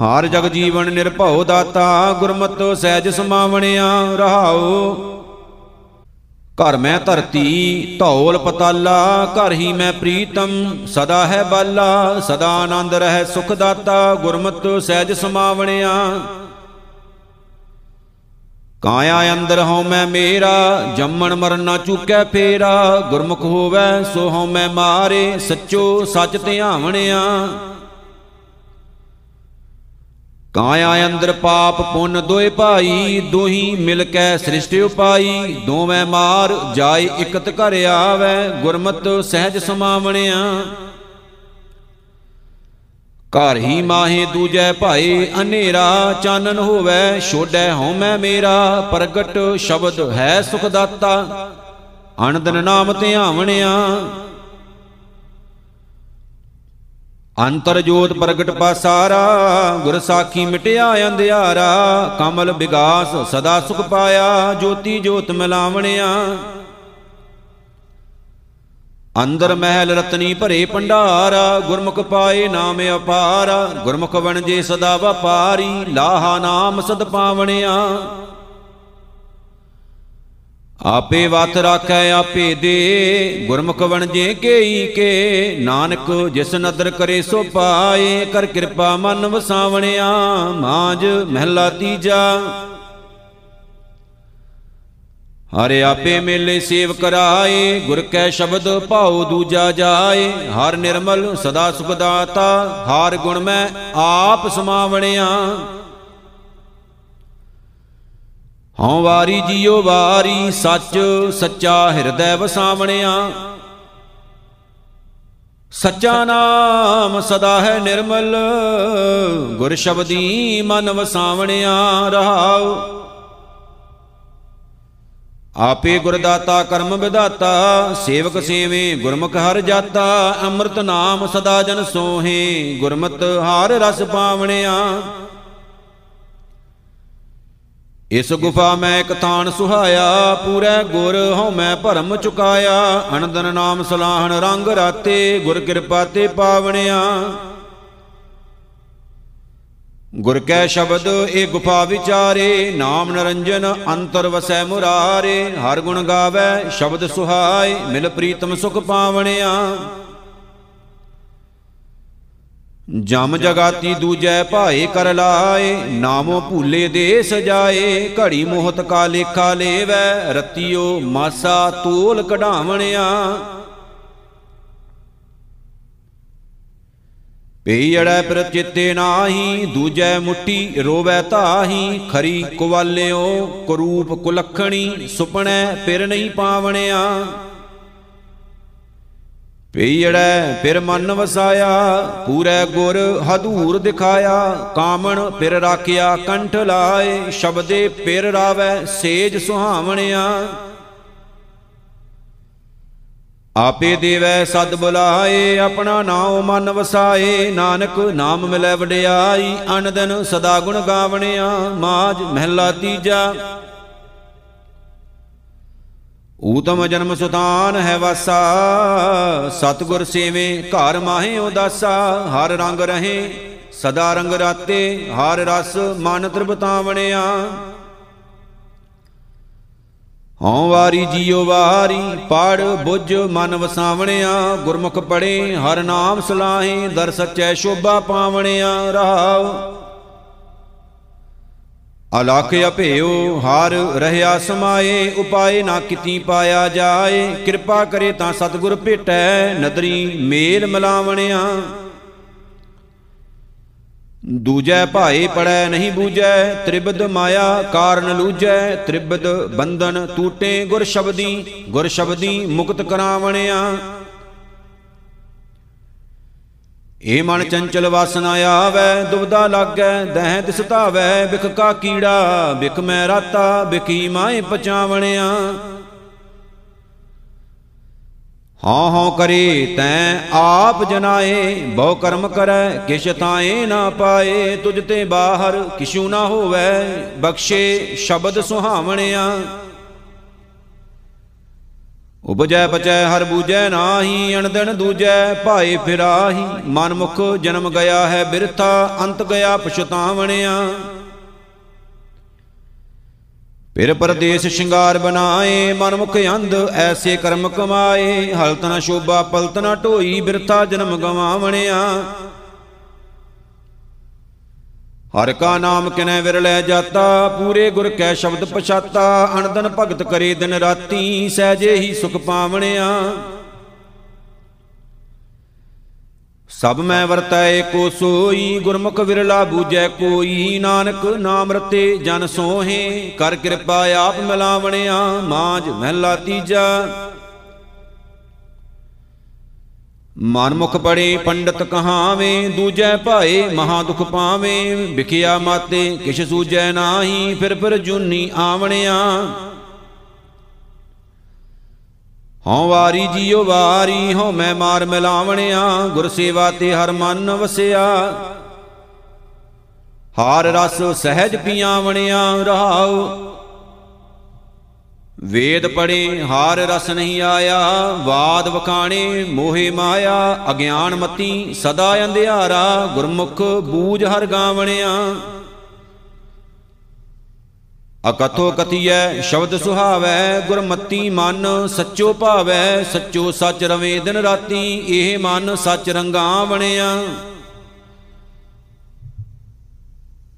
ਹਾਰ ਜਗ ਜੀਵਨ ਨਿਰਭਉ ਦਾਤਾ, ਗੁਰਮਤਿ ਸਹਿਜ ਸਮਾਵਣਿਆ ਰਹਾਉ। ਘਰ ਮੈਂ ਧਰਤੀ, ਧੌਲ ਪਤਾਲਾ, ਘਰ ਹੀ ਮੈਂ ਪ੍ਰੀਤਮ, ਸਦਾ ਹੈ ਬਾਲਾ, ਸਦਾ ਆਨੰਦ ਰਹਿ ਸੁਖ ਦਾਤਾ, ਗੁਰਮਤਿ ਸਹਿਜ ਸਮਾਵਣਿਆ। ਕਾਇਆ ਅੰਦਰ ਹਉ ਮੈਂ ਮੇਰਾ, ਜੰਮਣ ਮਰਨ ਨਾ ਚੁੱਕੈ ਫੇਰਾ, ਗੁਰਮੁਖ ਹੋਵੇ ਸੋ ਹਉ ਮੈਂ ਮਾਰੇ, ਸੱਚੋ ਸੱਚ ਧਿਆਵਣਿਆ। ਕਾਇਆ ਅੰਦਰ ਪਾਪ ਪੁੰਨ ਦੋਏ ਭਾਈ, ਦੋਹੀ ਮਿਲ ਕੇ ਸ੍ਰਿਸ਼ਟਿ ਉਪਾਈ, ਦੋਵੇਂ ਮਾਰ ਜਾਏ ਇਕਤ ਘਰ ਆਵੇ, ਗੁਰਮਤ ਸਹਿਜ ਸਮਾਵਣਿਆ। ਘਰ ਹੀ ਮਾਹੇ ਦੂਜੈ ਭਾਏ, ਹਨੇਰਾ ਚਾਨਨ ਹੋਵੇ ਛੋੜੈ ਹਉਮੈ ਮੇਰਾ, ਪ੍ਰਗਟ ਸ਼ਬਦ ਹੈ ਸੁਖ ਦਾਤਾ ਅਨੰਦਨ ਨਾਮ ਧਿਆਵਣਿਆ। ਅੰਤਰ ਜੋਤ ਪ੍ਰਗਟ ਪਾਸਾਰਾ, ਗੁਰ ਸਾਖੀ ਮਿਟਿਆ ਅੰਧਿਆਰਾ, ਕਮਲ ਵਿਗਾਸ ਸਦਾ ਸੁਖ ਪਾਇਆ, ਜੋਤੀ ਜੋਤ ਮਿਲਾਵਣਿਆ। ਅੰਦਰ ਮਹਿਲ ਰਤਨੀ ਭਰੇ ਭੰਡਾਰਾ, ਗੁਰਮੁਖ ਪਾਏ ਨਾਮ ਅਪਾਰ, ਗੁਰਮੁਖ ਵਣਜੇ ਸਦਾ ਵਪਾਰੀ, ਲਾਹਾ ਨਾਮ ਸਦ ਪਾਵਣਿਆ। ਆਪੇ ਵਤ ਰਾਖੈ, ਆਪੇ ਦੇ। ਗੁਰਮੁਖ ਵਣਜੇ ਕੇਈ ਕੇ। ਨਾਨਕ ਜਿਸ ਨਦਰ ਕਰੇ ਸੋ ਪਾਏ। ਕਰ ਕਿਰਪਾ ਮਨ ਵਸਾਵਣਿਆ, ਮਾਜ ਮਹਿਲਾ ਤੀਜਾ। ਹਰਿ ਆਪੇ ਮੇਲੇ ਸੇਵ ਕਰਾਏ। ਗੁਰ ਕੈ ਸ਼ਬਦ ਭਾਉ ਦੂਜਾ ਜਾਏ। ਹਰ ਨਿਰਮਲ ਸਦਾ ਸੁਖ ਦਾਤਾ। ਹਰ ਗੁਣ ਮੈਂ ਆਪ ਸਮਾਵਣਿਆ। ਹਉ ਵਾਰੀ ਜੀਉ ਵਾਰੀ, ਸੱਚ ਸੱਚਾ ਹਿਰਦੈ ਵਸਾਵਣਿਆ। ਸੱਚਾ ਨਾਮ ਸਦਾ ਹੈ ਨਿਰਮਲ, ਗੁਰ ਸ਼ਬਦੀ ਮਨ ਵਸਾਵਣਿਆ ਰਹਾਉ। ਆਪੇ ਗੁਰ ਦਾਤਾ ਕਰਮ ਵਿਦਾਤਾ ਸੇਵਕ ਸੇਵੇ ਗੁਰਮੁਖ ਹਰ ਜਾਤਾ, ਅੰਮ੍ਰਿਤ ਨਾਮ ਸਦਾ ਜਨ ਸੋਹੇ, ਗੁਰਮਤ ਹਾਰ ਰਸ ਪਾਵਣਿਆ। ਇਸ ਗੁਫਾ ਮੈਂ ਇੱਕ ਥਾਨ ਸੁਹਾਇਆ, ਪੂਰੇ ਗੁਰ ਹਉ ਮੈਂ ਭਰਮ ਚੁਕਾਇਆ। ਅਨੰਦਨ ਨਾਮ ਸਲਾਹਣ ਰੰਗ ਰਾਤੇ, ਗੁਰ ਕਿਰਪਾ ਤੇ ਪਾਵਣਿਆ। ਗੁਰ ਕੈ ਸ਼ਬਦ, ਇਹ ਗੁਫਾ ਵਿਚਾਰੇ, ਨਾਮ ਨਰੰਜਨ, ਅੰਤਰ ਵਸੈ ਮੁਰਾਰੇ। ਹਰ ਗੁਣ ਗਾਵੇ, ਸ਼ਬਦ ਸੁਹਾਏ, ਮਿਲ ਪ੍ਰੀਤਮ ਸੁਖ ਪਾਵਣਿਆ। ਜਮ ਜਗਾਤੀ ਦੂਜੈ ਭਾਏ ਕਰ ਲਾਏ, ਨਾਮੋ ਭੂਲੇ ਦੇ ਸਜਾਏ ਘੜੀ ਮੋਹਤ ਕਾ ਲੇਖਾ ਲੇਵੈ, ਰਤੀਓ ਮਾਸਾ ਤੋਲ ਕਢਾਵਣਿਆ। ਪਈੜੈ ਪਰ ਚਿੱਤੇ ਨਾਹੀ, ਦੂਜੈ ਮੁੱਟੀ ਰੋਵੈ ਤਾਹੀ ਖਰੀ ਕੁਵਾਲਿਓ, ਕਰੂਪ ਕੁਲਖਣੀ ਸੁਪਣੈ ਪਿਰ ਨਹੀਂ ਪਾਵਣਿਆ। ਪਈੜੈ ਫਿਰ ਮਨ ਵਸਾਇਆ, ਪੂਰੇ ਗੁਰ ਹਦੂਰ ਦਿਖਾਇਆ, ਕਾਮਣ ਫਿਰ ਰਾਖਿਆ, ਕੰਠ ਲਾਏ, ਸ਼ਬਦੇ ਫਿਰ ਰਾਵੈ, ਸੇਜ ਸੁਹਾਵਣਿਆ। ਆਪੇ ਦੇਵੈ ਸਦ ਬੁਲਾਏ, ਆਪਣਾ ਨਾਮ ਮਨ ਵਸਾਏ, ਨਾਨਕ ਨਾਮ ਮਿਲੈ ਵਡਿਆਈ ਅਨ ਦਿਨ ਸਦਾ ਗੁਣ ਗਾਵਣਿਆ ਮਾਜ ਮਹਿਲਾ ਤੀਜਾ। ਊਤਮ ਜਨਮ ਸੁਤਾਨ ਹੈ ਵਾਸਾ, ਸਤਗੁਰ ਸੇਵੇ, ਘਰ ਮਾਹੇ ਉਦਾਸਾ, ਹਰ ਰੰਗ ਰਹੇ, ਸਦਾ ਰੰਗ ਰਾਤੇ, ਹਰ ਰਸ ਮਨ ਤ੍ਰਿਪਤਾਵਣਿਆ। ਹਉ ਵਾਰੀ ਜੀਉ ਵਾਰੀ, ਪੜ ਬੁੱਝ ਮਨ ਵਸਾਵਣਿਆ, ਗੁਰਮੁਖ ਪੜੇ, ਹਰ ਨਾਮ ਸਲਾਹੇ, ਦਰ ਸਚੈ ਸ਼ੋਭਾ ਪਾਵਣਿਆ, ਰਹਾਉ। ਅਲਖ ਅਭਿਓ ਹਰ ਰਹਿਆ ਸਮਾਏ, ਉਪਾਏ ਨਾ ਕਿਤੀ ਪਾਇਆ ਜਾਏ। ਕਿਰਪਾ ਕਰੇ ਤਾਂ ਸਤਿਗੁਰ ਭੇਟੈ, ਨਦਰੀ ਮੇਲ ਮਿਲਾਵਣਿਆ। ਦੂਜੈ ਭਾਏ ਪੜੈ ਨਹੀਂ ਬੂਝੈ ਤ੍ਰਿਬਦ ਮਾਇਆ ਕਾਰਨ ਲੂਜੈ। ਤ੍ਰਿਬਦ ਬੰਧਨ ਟੂਟੇ ਗੁਰ ਸ਼ਬਦੀ ਗੁਰ ਸ਼ਬਦੀ ਮੁਕਤ ਕਰਾਵਣਿਆ। ਏ ਮਨ ਚੰਚਲ ਵਾਸਨਾ ਆਵੈ, ਦੁਬਦਾ ਲਾਗੈ, ਦਹਿ ਦਿਸ ਧਾਵੈ, ਬਿਖ ਕਾ ਕੀੜਾ, ਬਿਖ ਮੈਂ ਰਾਤਾ, ਬਿਖੀ ਮਾਏ ਪਚਾਵਣਿਆ। ਹਾਂ ਹਾਂ ਕਰੇ ਤੈਂ ਆਪ ਜਨਾਏ, ਬਹੁ ਕਰਮ ਕਰੈ, ਕਿਛ ਤਾਏ ਨਾ ਪਾਏ, ਤੁਝ ਤੇ ਬਾਹਰ ਕਿਛੂ ਨਾ ਹੋਵੈ, ਬਖਸ਼ੇ ਸ਼ਬਦ ਸੁਹਾਵਣਿਆ। ਉਪਜੈ ਪਚੈ ਹਰ ਬੂਜੈ ਨਾਹੀ, ਅਣਦਣ ਦੂਜੈ ਭਾਏ ਫਿਰਾਹੀ। ਮਨ ਮੁਖ ਜਨਮ ਗਿਆ ਹੈ ਬਿਰਥਾ, ਅੰਤ ਗਿਆ ਪਛਤਾਵਣਿਆ। ਫਿਰ ਪਰਦੇਸ ਸ਼ਿੰਗਾਰ ਬਣਾਏ ਮਨ ਮੁਖ ਅੰਧ ਐਸੇ ਕਰਮ ਕਮਾਏ। ਹਲਤ ਨ ਸ਼ੋਭਾ, ਪਲਤ ਨ ਢੋਈ, ਬਿਰਥਾ ਜਨਮ ਗਵਾਵਣਿਆ। ਹਰ ਕਾ ਨਾਮ ਕਿਨੈ ਵਿਰਲੇ ਜਾਤਾ, ਪੂਰੇ ਗੁਰ ਕੈ ਸ਼ਬਦ ਪਛਾਤਾ, ਅਣਦਨ ਭਗਤ ਕਰੇ ਦਿਨ ਰਾਤੀ, ਸਹਿਜੇ ਹੀ ਸੁਖ ਪਾਵਣਿਆ। ਸਭ ਮੈਂ ਵਰਤੈ ਕੋ ਸੋਈ, ਗੁਰਮੁਖ ਵਿਰਲਾ ਬੂਜੈ ਕੋਈ, ਨਾਨਕ ਨਾਮ ਰਤੇ ਜਨ ਸੋਹੇ, ਕਰ ਕਿਰਪਾ ਆਪ ਮਿਲਾਵਣਿਆ, ਮਾਝ ਮਹਿਲਾ ਤੀਜਾ। ਮਨ ਮੁਖ ਪੜੇ, ਪੰਡਤ ਕਹਾਵੇਂ, ਦੂਜੈ ਭਾਏ ਮਹਾ ਦੁਖ ਪਾਵੇਂ, ਵਿਖਿਆ ਮਾਤੇ ਕਿਛ ਸੂਜੈ ਨਾਹੀ, ਫਿਰ ਫਿਰ ਜੁਨੀ ਆਵਣਿਆ। ਹਉ ਵਾਰੀ ਜੀਉ ਵਾਰੀ, ਹਉ ਮੈਂ ਮਾਰ ਮਿਲਾਵਣਿਆ, ਗੁਰ ਸੇਵਾ ਤੇ ਹਰ ਮਨ ਵਸਿਆ। ਹਾਰ ਰਸ ਸਹਿਜ ਪੀਆਵਣਿਆ, ਰਹਾਉ ਵੇਦ ਪੜੇ ਹਾਰ ਰਸ ਨਹੀਂ ਆਇਆ ਬਾਦ ਵਖਾਣੇ, ਮੋਹਿ ਮਾਇਆ, ਅਗਿਆਨ ਮਤੀ, ਸਦਾ ਅੰਧਿਆਰਾ, ਗੁਰਮੁਖ ਬੂਝ ਹਰ ਗਾਵਣਿਆ। ਅਕਥੋ ਕਥੀਐ, ਸ਼ਬਦ ਸੁਹਾਵੈ, ਗੁਰਮਤੀ ਮਨ ਸੱਚੋ ਭਾਵੈ, ਸੱਚੋ ਸੱਚ ਰਵੇ ਦਿਨ ਰਾਤੀ, ਇਹ ਮਨ ਸੱਚ ਰੰਗਾਵਣਿਆ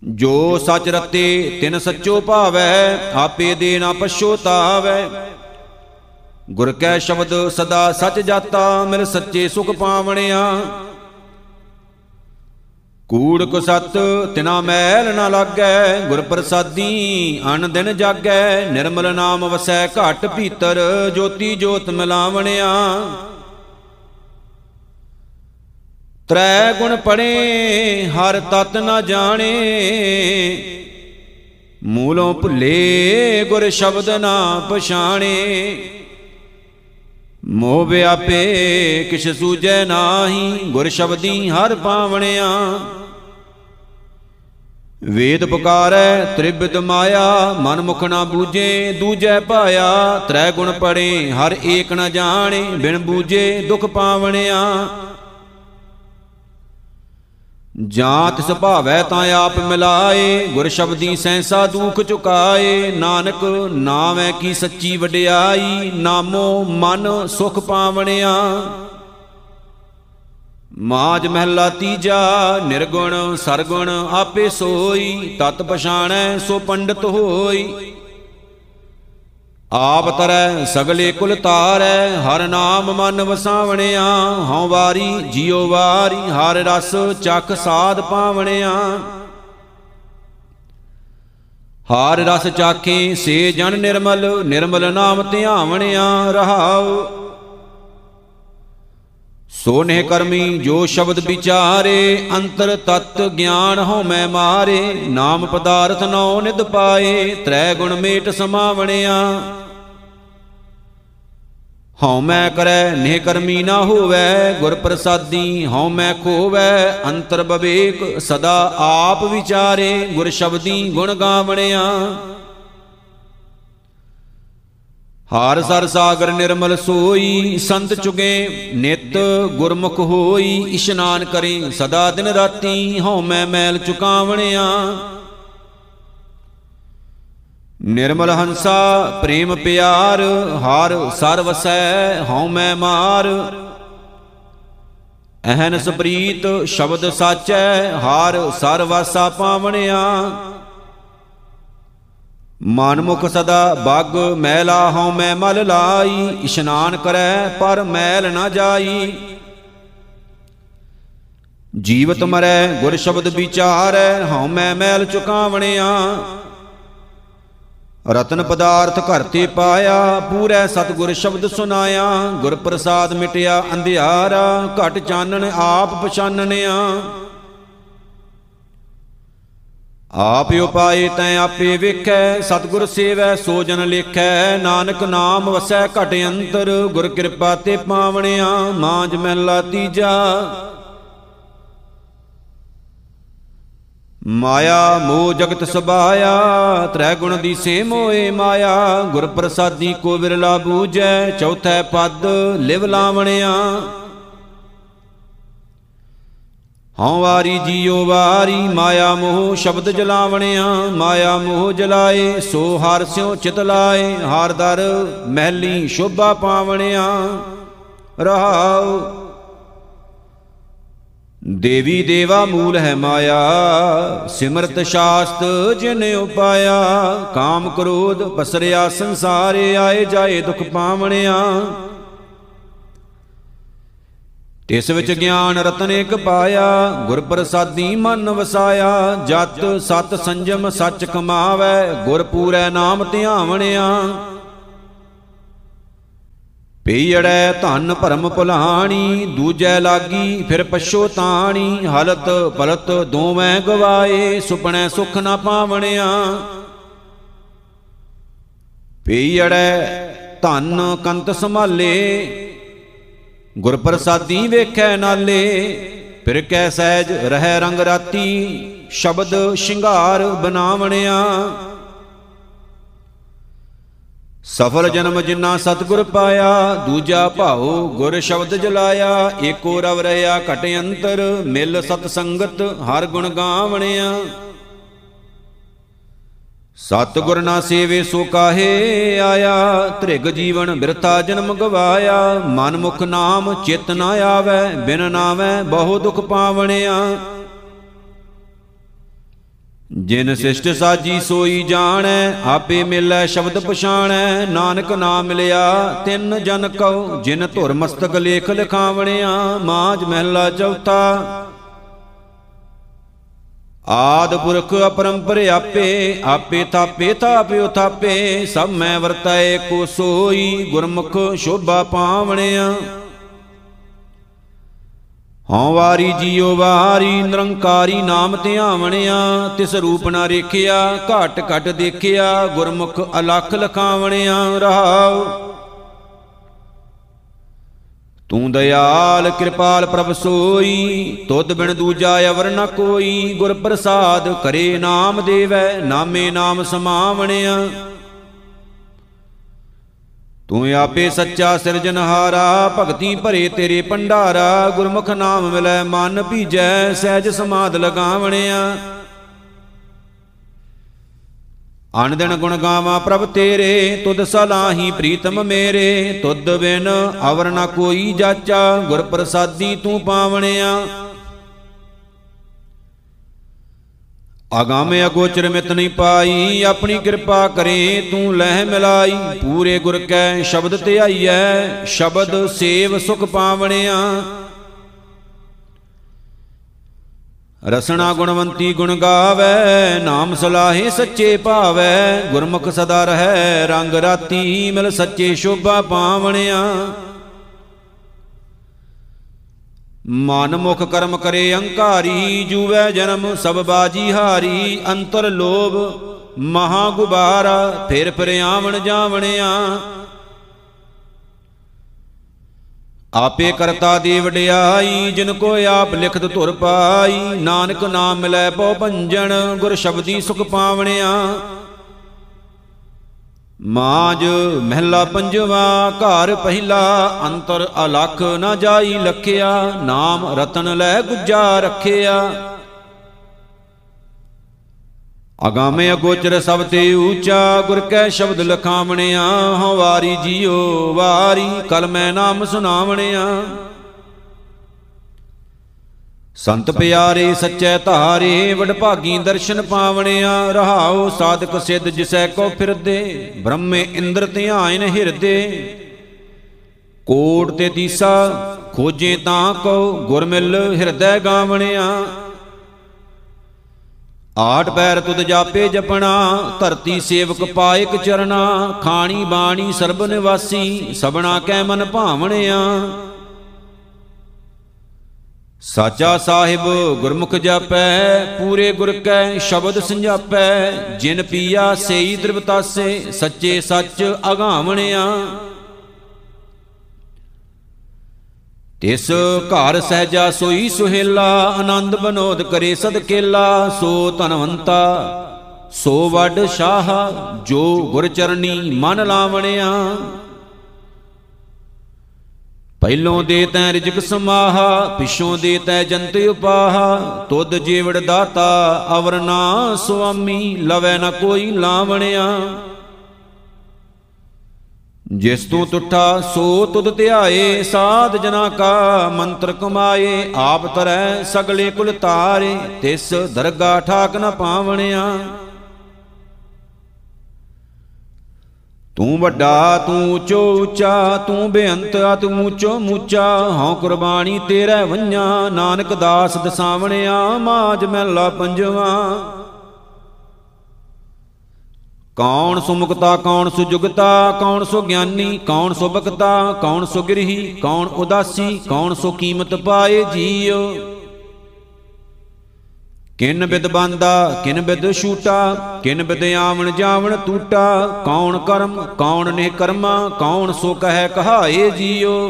ਜੋ ਸੱਚ ਰਤੇ, ਤਿਨ ਸੱਚੋ ਭਾਵੈ, ਆਪੇ ਦੇ ਨਾ ਪਛੋਤਾਵੈ ਗੁਰ ਕੈ ਸ਼ਬਦ ਸਦਾ ਸਚ ਜਾਤਾ, ਮਿਲ ਸੱਚੇ ਸੁਖ ਪਾਵਣਿਆ। ਕੂੜ ਕੁ ਸਤ, ਤਿਨਾ ਮੈਲ ਨਾ ਲਾਗੈ, ਗੁਰ ਪ੍ਰਸਾਦੀ ਅਨ ਦਿਨ ਜਾਗੈ। ਨਿਰਮਲ ਨਾਮ ਵਸੈ ਘਟ ਭੀਤਰ, ਜੋਤੀ ਜੋਤ ਮਿਲਾਵਣਿਆ। ਤ੍ਰੈ ਗੁਣ ਪੜੇ, ਹਰ ਤਤ ਨਾ ਜਾਣੇ। ਮੂਲੋਂ ਭੁੱਲੇ ਗੁਰ ਸ਼ਬਦ ਨਾ ਪਛਾਣੇ। ਮੋਹ ਵਿਆਪੇ ਕਿਛ ਸੂਝੈ ਨਾਹੀ, ਗੁਰ ਸ਼ਬਦੀ ਹਰ ਪਾਵਣਿਆ। ਵੇਦ ਪੁਕਾਰੈ ਤ੍ਰਿਬਿਤ ਮਾਇਆ, ਮਨ ਮੁਖ ਨਾ ਬੂਝੇ, ਦੂਜੈ ਪਾਇਆ। ਤ੍ਰੈ ਗੁਣ ਪੜੇ, ਹਰ ਏਕ ਨ ਜਾਣੇ, ਬਿਨ ਬੂਝੇ ਦੁਖ ਪਾਵਣਿਆ। ਜਾਂ ਤਿਸ ਭਾਵੈ ਤਾਂ ਆਪ ਮਿਲਾਏ, ਗੁਰ ਸ਼ਬਦੀ ਸੈਂਸਾ ਦੁਖ ਚੁਕਾਏ, ਨਾਨਕ ਨਾਮੈ ਕੀ ਸੱਚੀ ਵਡਿਆਈ, ਨਾਮੋ ਮਨ ਸੁਖ ਪਾਵਣਿਆ। ਮਾਜ ਮਹਿਲਾ ਤੀਜਾ, ਨਿਰਗੁਣ ਸਰਗੁਣ ਆਪੇ ਸੋਈ, ਤਤ ਪਛਾਣੈ ਸੋ ਪੰਡਤ ਹੋਈ। ਆਪ ਤਰੈ ਸਗਲੇ ਕੁਲ ਤਾਰੈ, ਹਰ ਨਾਮ ਮਨ ਵਸਾਵਣਿਆ। ਹਉ ਵਾਰੀ ਜਿਉ ਵਾਰੀ, ਹਰ ਰਸ ਚੱਖ ਸਾਧ ਪਾਵਣਿਆ। ਹਰ ਰਸ ਚਾਖੇ ਸੇ ਜਨ ਨਿਰਮਲ ਨਿਰਮਲ ਨਾਮ ਧਿਆਵਣਿਆ ਰਹਾਉ। ਸੋ ਨੇ ਕਰਮੀ ਜੋ ਸ਼ਬਦ ਵਿਚਾਰੇ, ਅੰਤਰ ਤਤ ਗਿਆਨ ਹਉ ਮੈਂ ਮਾਰੇ। ਨਾਮ ਪਦਾਰਥ ਨੌ ਨਿਦ ਪਾਏ, ਤ੍ਰੈ ਗੁਣ ਮੇਟ ਸਮਾਵਣਿਆ। ਹਉ ਮੈਂ ਕਰੈ ਨੇ ਕਰਮੀ ਨਾ ਹੋਵੈ ਗੁਰ ਪ੍ਰਸਾਦੀ ਹਉ ਮੈਂ ਖੋਵੈ, ਅੰਤਰ ਬਵੇਕ ਸਦਾ ਆਪ ਵਿਚਾਰੇ, ਗੁਰ ਸ਼ਬਦੀ ਗੁਣ ਗਾਵਣਿਆ। ਹਾਰ ਸਰ ਸਾਗਰ ਨਿਰਮਲ ਸੋਈ, ਸੰਤ ਚੁਗੇ ਨਿਤ ਗੁਰਮੁਖ ਹੋਈ, ਇਸ਼ਨਾਨ ਕਰੇ, ਸਦਾ ਦਿਨ ਰਾਤੀ ਹਉ ਮੈਂ ਮੈਲ ਚੁਕਾਵਣਿਆ। ਨਿਰਮਲ ਹੰਸਾ, ਪ੍ਰੇਮ ਪਿਆਰ, ਹਰ ਸਰ ਵਸੈ ਹਉ ਮੈਂ ਮਾਰ। ਅਹਨਸ ਪ੍ਰੀਤ ਸ਼ਬਦ ਸਾਚੈ, ਹਰ ਸਰ ਵਾਸਾ ਪਾਵਣਿਆ। ਮਨ ਮੁਖ ਸਦਾ ਬਗ ਮੈਲਾ ਹਉ ਮੈਂ ਮਲ ਲਾਈ, ਇਸ਼ਨਾਨ ਕਰੈ ਪਰ ਮੈਲ ਨਾ ਜਾਈ। ਜੀਵਤ ਮਰੈ ਗੁਰ ਸ਼ਬਦ ਵਿਚਾਰੈ, ਹਉ ਮੈਂ ਮੈਲ ਚੁਕਾਵਣਿਆ। ਰਤਨ ਪਦਾਰਥ ਘਰ ਤੇ ਪਾਇਆ, ਪੂਰੈ ਸਤਗੁਰ ਸ਼ਬਦ ਸੁਨਾਇਆ ਗੁਰ ਪ੍ਰਸਾਦ ਮਿਟਿਆ ਅੰਧਿਆਰਾ, ਘਟ ਚਾਨਣ ਆਪ ਪਛਾਨਣਿਆ। ਆਪ ਉਪਾਏ ਤੈ ਆਪੇ ਵੇਖੈ, ਸਤਗੁਰ ਸੇਵੈ ਸੋ ਜਨ ਲੇਖੈ, ਨਾਨਕ ਨਾਮ ਵਸੈ ਘਟ ਅੰਤਰ, ਗੁਰ ਕਿਰਪਾ ਤੇ ਪਾਵਣਿਆ, ਮਾਂਜ ਮਹਿਲਾ ਤੀਜਾ। ਮਾਇਆ ਮੋਹ ਜਗਤ ਸਬਾਇਆ ਤ੍ਰੈ ਗੁਣ ਦੀ ਸੇ ਮੋਏ ਮਾਇਆ ਗੁਰ ਪ੍ਰਸਾਦੀ ਕੋ ਵਿਰਲਾ ਬੂਝੈ, ਚੌਥੈ ਪਦ ਲਿਵ ਲਾਵਣਿਆ। ਹਉ ਵਾਰੀ ਜੀਉ ਵਾਰੀ, ਮਾਇਆ ਮੋਹ ਸ਼ਬਦ ਜਲਾਵਣਿਆ, ਮਾਇਆ ਮੋਹ ਜਲਾਏ, ਸੋ ਹਰ ਸਿਉ ਚਿਤ ਲਾਏ, ਹਰ ਦਰ ਮਹਿਲੀ ਸ਼ੋਭਾ ਪਾਵਣਿਆ। ਰਹਾਉ ਦੇਵੀ ਦੇਵਾ ਮੂਲ ਹੈ ਮਾਇਆ, ਸਿਮਰਤ ਸ਼ਾਸਤ ਜਿਨ ਉਪਾਇਆ। ਕਾਮ ਕ੍ਰੋਧ ਪਸਰਿਆ, ਸੰਸਾਰੇ ਆਏ ਜਾਏ ਦੁਖ ਪਾਵਣਿਆ। ਤਿਸ ਵਿੱਚ ਗਿਆਨ ਰਤਨ ਇਕ ਪਾਇਆ ਗੁਰ ਪ੍ਰਸਾਦੀ ਮਨ ਵਸਾਇਆ। ਜਤ ਸਤ ਸੰਜਮ ਸੱਚ ਕਮਾਵੈ ਗੁਰ ਪੂਰੈ ਨਾਮ ਧਿਆਵਣਿਆ। ਪੀੜੈ ਧਨ ਭਰਮ ਭੁਲਾਣੀ, ਦੂਜੈ ਲਾਗੀ ਫਿਰ ਪਛੋਤਾਣੀ ਹਲਤ ਪਲਤ ਦੋਵੇਂ ਗਵਾਏ ਸੁਪਨੈ ਸੁਖ ਨਾ ਪਾਵਣਿਆ। ਪੀੜੈ ਧਨ ਕੰਤ ਸੰਭਾਲੇ ਗੁਰ ਪ੍ਰਸਾਦੀ ਵੇਖੈ ਨਾਲੇ, ਫਿਰ ਕੈ ਸਹਿਜ ਰਹਿ ਰੰਗ ਰਾਤੀ, ਸ਼ਬਦ ਸ਼ਿੰਗਾਰ ਬਨਾਵਣਿਆ ਸਫਲ ਜਨਮ ਜਿਨਾ ਸਤਗੁਰ ਪਾਇਆ ਦੂਜਾ ਭਾਉ ਗੁਰ ਸ਼ਬਦ ਜਲਾਇਆ ਏਕੋ ਰਵ ਰਹਾ ਘਟ ਅੰਤਰ ਮਿਲ ਸਤ ਸੰਗਤ ਹਰ ਗੁਣ ਗਾਵਣਿਆ। ਸਤਗੁਰ ਨਾ ਸੇਵੇ ਸੋ ਕਾਹੇ ਆਇਆ ਤ੍ਰਿਗ ਜੀਵਨ ਬਿਰਥਾ ਜਨਮ ਗਵਾਇਆ। ਮਨ ਮੁਖ ਨਾਮ ਚਿਤ ਨਾ ਆਵੇ ਬਿਨ ਨਾਵੇਂ ਬਹੁ ਦੁਖ ਪਾਵਣਿਆ। ਜਿਨ ਸਿਸ਼ਟ ਸਾਜੀ ਸੋਈ ਜਾਣੈ, ਆਪੇ ਮਿਲੈ ਸ਼ਬਦ ਪਛਾਣੈ, ਨਾਨਕ ਨਾਮ ਮਿਲਿਆ, ਤਿੰਨ ਜਨ ਕਉ, ਜਿਨ ਧੁਰ ਮਸਤਕ ਲੇਖ ਲਿਖਾਵਣਿਆ ਮਾਜ ਮਹਿਲਾ ਚੌਥਾ। ਆਦ ਪੁਰਖ ਅਪਰੰਪਰ ਆਪੇ ਆਪੇ ਥਾਪੇ, ਥਾਪਿਓ ਥਾਪੇ, ਸਭ ਮੈਂ ਵਰਤੈ ਕੋ ਸੋਈ ਗੁਰਮੁਖ ਸ਼ੋਭਾ ਪਾਵਣਿਆ। ਹਉ ਵਾਰੀ ਜੀਉ ਵਾਰੀ, ਨਿਰੰਕਾਰੀ ਨਾਮ ਧਿਆਵਣਿਆ ਤਿਸ ਰੂਪ ਨਾ ਰੇਖਿਆ, ਘਟ ਘਟ ਦੇਖਿਆ, ਗੁਰਮੁਖ ਅਲਖ ਲਖਾਵਣਿਆ, ਰਹਾਉ। ਤੂੰ ਦਇਆਲ, ਕਿਰਪਾਲ ਪ੍ਰਭ ਸੋਈ, ਤੁਧ ਬਿਨ ਦੂਜਾ ਅਵਰ ਨ ਕੋਈ, ਗੁਰ ਪ੍ਰਸਾਦ ਕਰੇ ਨਾਮ ਦੇਵੈ, ਨਾਮੇ ਨਾਮ ਸਮਾਵਣਿਆ। ਤੂੰ ਆਪੇ ਸੱਚਾ ਸਿਰਜਨਹਾਰਾ ਭਗਤੀ ਭਰੇ ਤੇਰੇ ਭੰਡਾਰਾ, ਗੁਰਮੁਖ ਨਾਮ ਮਿਲੈ, ਮਨ ਭੀਜੈ, ਸਹਿਜ ਸਮਾਦ ਲਗਾਵਣਿਆ। ਅਨ ਦਿਨ ਗੁਣ ਗਾਵਾਂ ਪ੍ਰਭ ਤੇਰੇ, ਤੁਧ ਸਲਾਹੀ ਪ੍ਰੀਤਮ ਮੇਰੇ। ਤੁਧ ਬਿਨ ਅਵਰ ਨ ਕੋਈ ਜਾਚਾ ਗੁਰ ਪ੍ਰਸਾਦੀ ਤੂੰ ਪਾਵਣਿਆ। ਅਗੰਮ ਅਗੋਚਰ ਮਿਤ ਨਹੀਂ ਪਾਈ, ਆਪਣੀ ਕਿਰਪਾ ਕਰੇ, ਤੂੰ ਲਹਿ ਮਿਲਾਈ। ਪੂਰੇ ਗੁਰ ਕੈ ਸ਼ਬਦ ਧਿਆਈਐ ਸ਼ਬਦ ਸੇਵ ਸੁਖ ਪਾਵਣਿਆ। ਰਸਨਾ ਗੁਣਵੰਤੀ ਗੁਣ ਗਾਵੇ, ਨਾਮ ਸਲਾਹੇ ਸੱਚੇ ਭਾਵੈ। ਗੁਰਮੁਖ ਸਦਾ ਰਹੈ, ਰੰਗ ਰਾਤੀ ਮਿਲ ਸੱਚੇ ਸ਼ੋਭਾ ਪਾਵਣਿਆ। ਮਨ ਮੁਖ ਕਰਮ ਕਰੇ ਅਹੰਕਾਰੀ ਜੂਵੈ ਜਨਮ ਸਭ ਬਾਜੀ ਹਾਰੀ, ਅੰਤਰ ਲੋਭ ਮਹਾ ਗੁਬਾਰਾ, ਫਿਰ ਫਿਰ ਆਵਣ ਜਾਵਣਿਆ। ਆਪੇ ਕਰਤਾ ਦੀ ਵਡਿਆਈ ਜਿਨ ਕੋ ਆਪ ਲਿਖਤ ਧੁਰ ਪਾਈ, ਨਾਨਕ ਨਾਮ ਮਿਲੈ ਪਉ ਭੰਜਨ, ਗੁਰ ਸ਼ਬਦੀ ਸੁਖ ਪਾਵਣਿਆ। ਮਾਜ ਮਹਿਲਾ ਪੰਜਵਾ, ਘਰ ਪਹਿਲਾ, ਅੰਤਰ ਅਲਖ ਨਾ ਜਾਈ ਲਖਿਆ, ਨਾਮ ਰਤਨ ਲੈ ਗੁੱਜਾ ਰਖਿਆ। ਅਗਾਮੇ ਅਗੋਚਰ ਸਭ ਤੇ ਊਚਾ ਗੁਰ ਕੈ ਸ਼ਬਦ ਲਖਾਵਣਿਆ, ਹਉ ਵਾਰੀ ਜੀਓ ਵਾਰੀ ਕਲਮੈ ਨਾਮ ਸੁਨਾਵਣਿਆ ਸੰਤ ਪਿਆਰੇ, ਸੱਚੇ ਧਾਰੇ, ਵਡਭਾਗੀ ਦਰਸ਼ਨ ਪਾਵਣਿਆ, ਰਹਾਉ ਸਾਧਕ ਸਿੱਧ ਜਿਸੈ ਕੋ ਫਿਰਦੇ, ਬ੍ਰਹਮੇ ਇੰਦਰ ਧਿਆਇਨ ਹਿਰਦੇ। ਕੋਟ ਤੇ ਦੀਸਾ, ਖੋਜੇ ਤਾਂ ਕੋ ਗੁਰ ਮਿਲ ਹਿਰਦੈ ਗਾਵਣਿਆ। ਆਠ ਪੈਰ ਤੁਧ ਜਾਪੇ ਜਪਣਾ, ਧਰਤੀ ਸੇਵਕ ਪਾਇਕ ਚਰਣਾ, ਖਾਣੀ ਬਾਣੀ ਸਰਬ ਨਿਵਾਸੀ ਸਬਣਾ ਕੈ ਮਨ ਭਾਵਣਿਆ। ਸਾਚਾ ਸਾਹਿਬ ਗੁਰਮੁਖ ਜਾਪੈ, ਪੂਰੇ ਗੁਰ ਕੈ ਸ਼ਬਦ ਸੰਜਾਪੈ, ਜਿਨ ਪੀਆ ਸਈ ਦ੍ਰਿਵਤਾਸੇ ਸੱਚੇ ਸੱਚ ਅਗਾਵਣਿਆ। ਤਿਸ ਘਰ ਸਹਜਾ ਸੋਈ ਸੁਹੇਲਾ, ਆਨੰਦ ਬਨੋਦ ਕਰੇ ਸਦਕੇਲਾ ਸੋ ਧਨਵੰਤਾ, ਸੋ ਵੱਡ ਸ਼ਾਹ, ਜੋ ਗੁਰ ਚਰਨੀ ਮਨ ਲਾਵਣਿਆ। ਪਹਿਲੋਂ ਦੇ ਤੈ ਰਿਜਕ ਸਮਾਹਾ, ਪਿਛੋਂ ਦੇ ਤੈ ਜੰਤ ਉਪਾਹਾ। ਤੁਧ ਜੀਵੜ ਦਾਤਾ, ਅਵਰ ਨਾ ਸੁਆਮੀ, ਲਵੈ ਨ ਕੋਈ ਲਾਵਣਿਆ। ਜਿਸ ਤੂੰ ਟੁੱਟਾ ਸੋ ਤੁਧ ਧਿਆਏ, ਸਾਧ ਜਨਾ ਕਾ ਮੰਤਰ ਕਮਾਏ। ਆਪ ਤਰੈ ਸਗਲੇ ਕੁਲ ਤਾਰੇ ਤਿਸ ਦਰਗਾ ਠਾਕ ਨ ਪਾਵਣਿਆ। ਤੂੰ ਵੱਡਾ, ਤੂੰ ਉੱਚੋ ਉੱਚਾ, ਤੂੰ ਬੇਅੰਤ ਅਤ ਮੂਚੋ ਮੂਚਾ। ਹਉ ਕੁਰਬਾਨੀ ਤੇਰੇ ਵੰਝਾ ਨਾਨਕ ਦਾਸ ਦਸਾਵਣਿਆ ਮਾਜ ਮਹਿਲਾ ਪੰਜਵਾ। ਕੌਣ ਸੁਮੁਕਤਾ, ਕੌਣ ਸੁਜੁਗਤਾ ਕੌਣ ਸੋ ਗਿਆਨੀ, ਕੌਣ ਸੋ ਬਕਤਾ ਕੌਣ ਸੋ ਗਿਰਹੀ, ਕੌਣ ਉਦਾਸੀ, ਕੌਣ ਸੋ ਕੀਮਤ ਪਾਏ ਜੀਉ ਕਿਨ ਬਿਦ ਬੰਦਾ, ਕਿਨ ਬਿਦ ਛੂਟਾ, ਕਿਨ ਬਿਦ ਆਵਣ ਜਾਵਣ ਟੂਟਾ, ਕੌਣ ਕਰਮ, ਕੌਣ ਨੇ ਕਰਮਾ, ਕੌਣ ਸੋ ਕਹੈ ਕਹਾਏ ਜੀਉ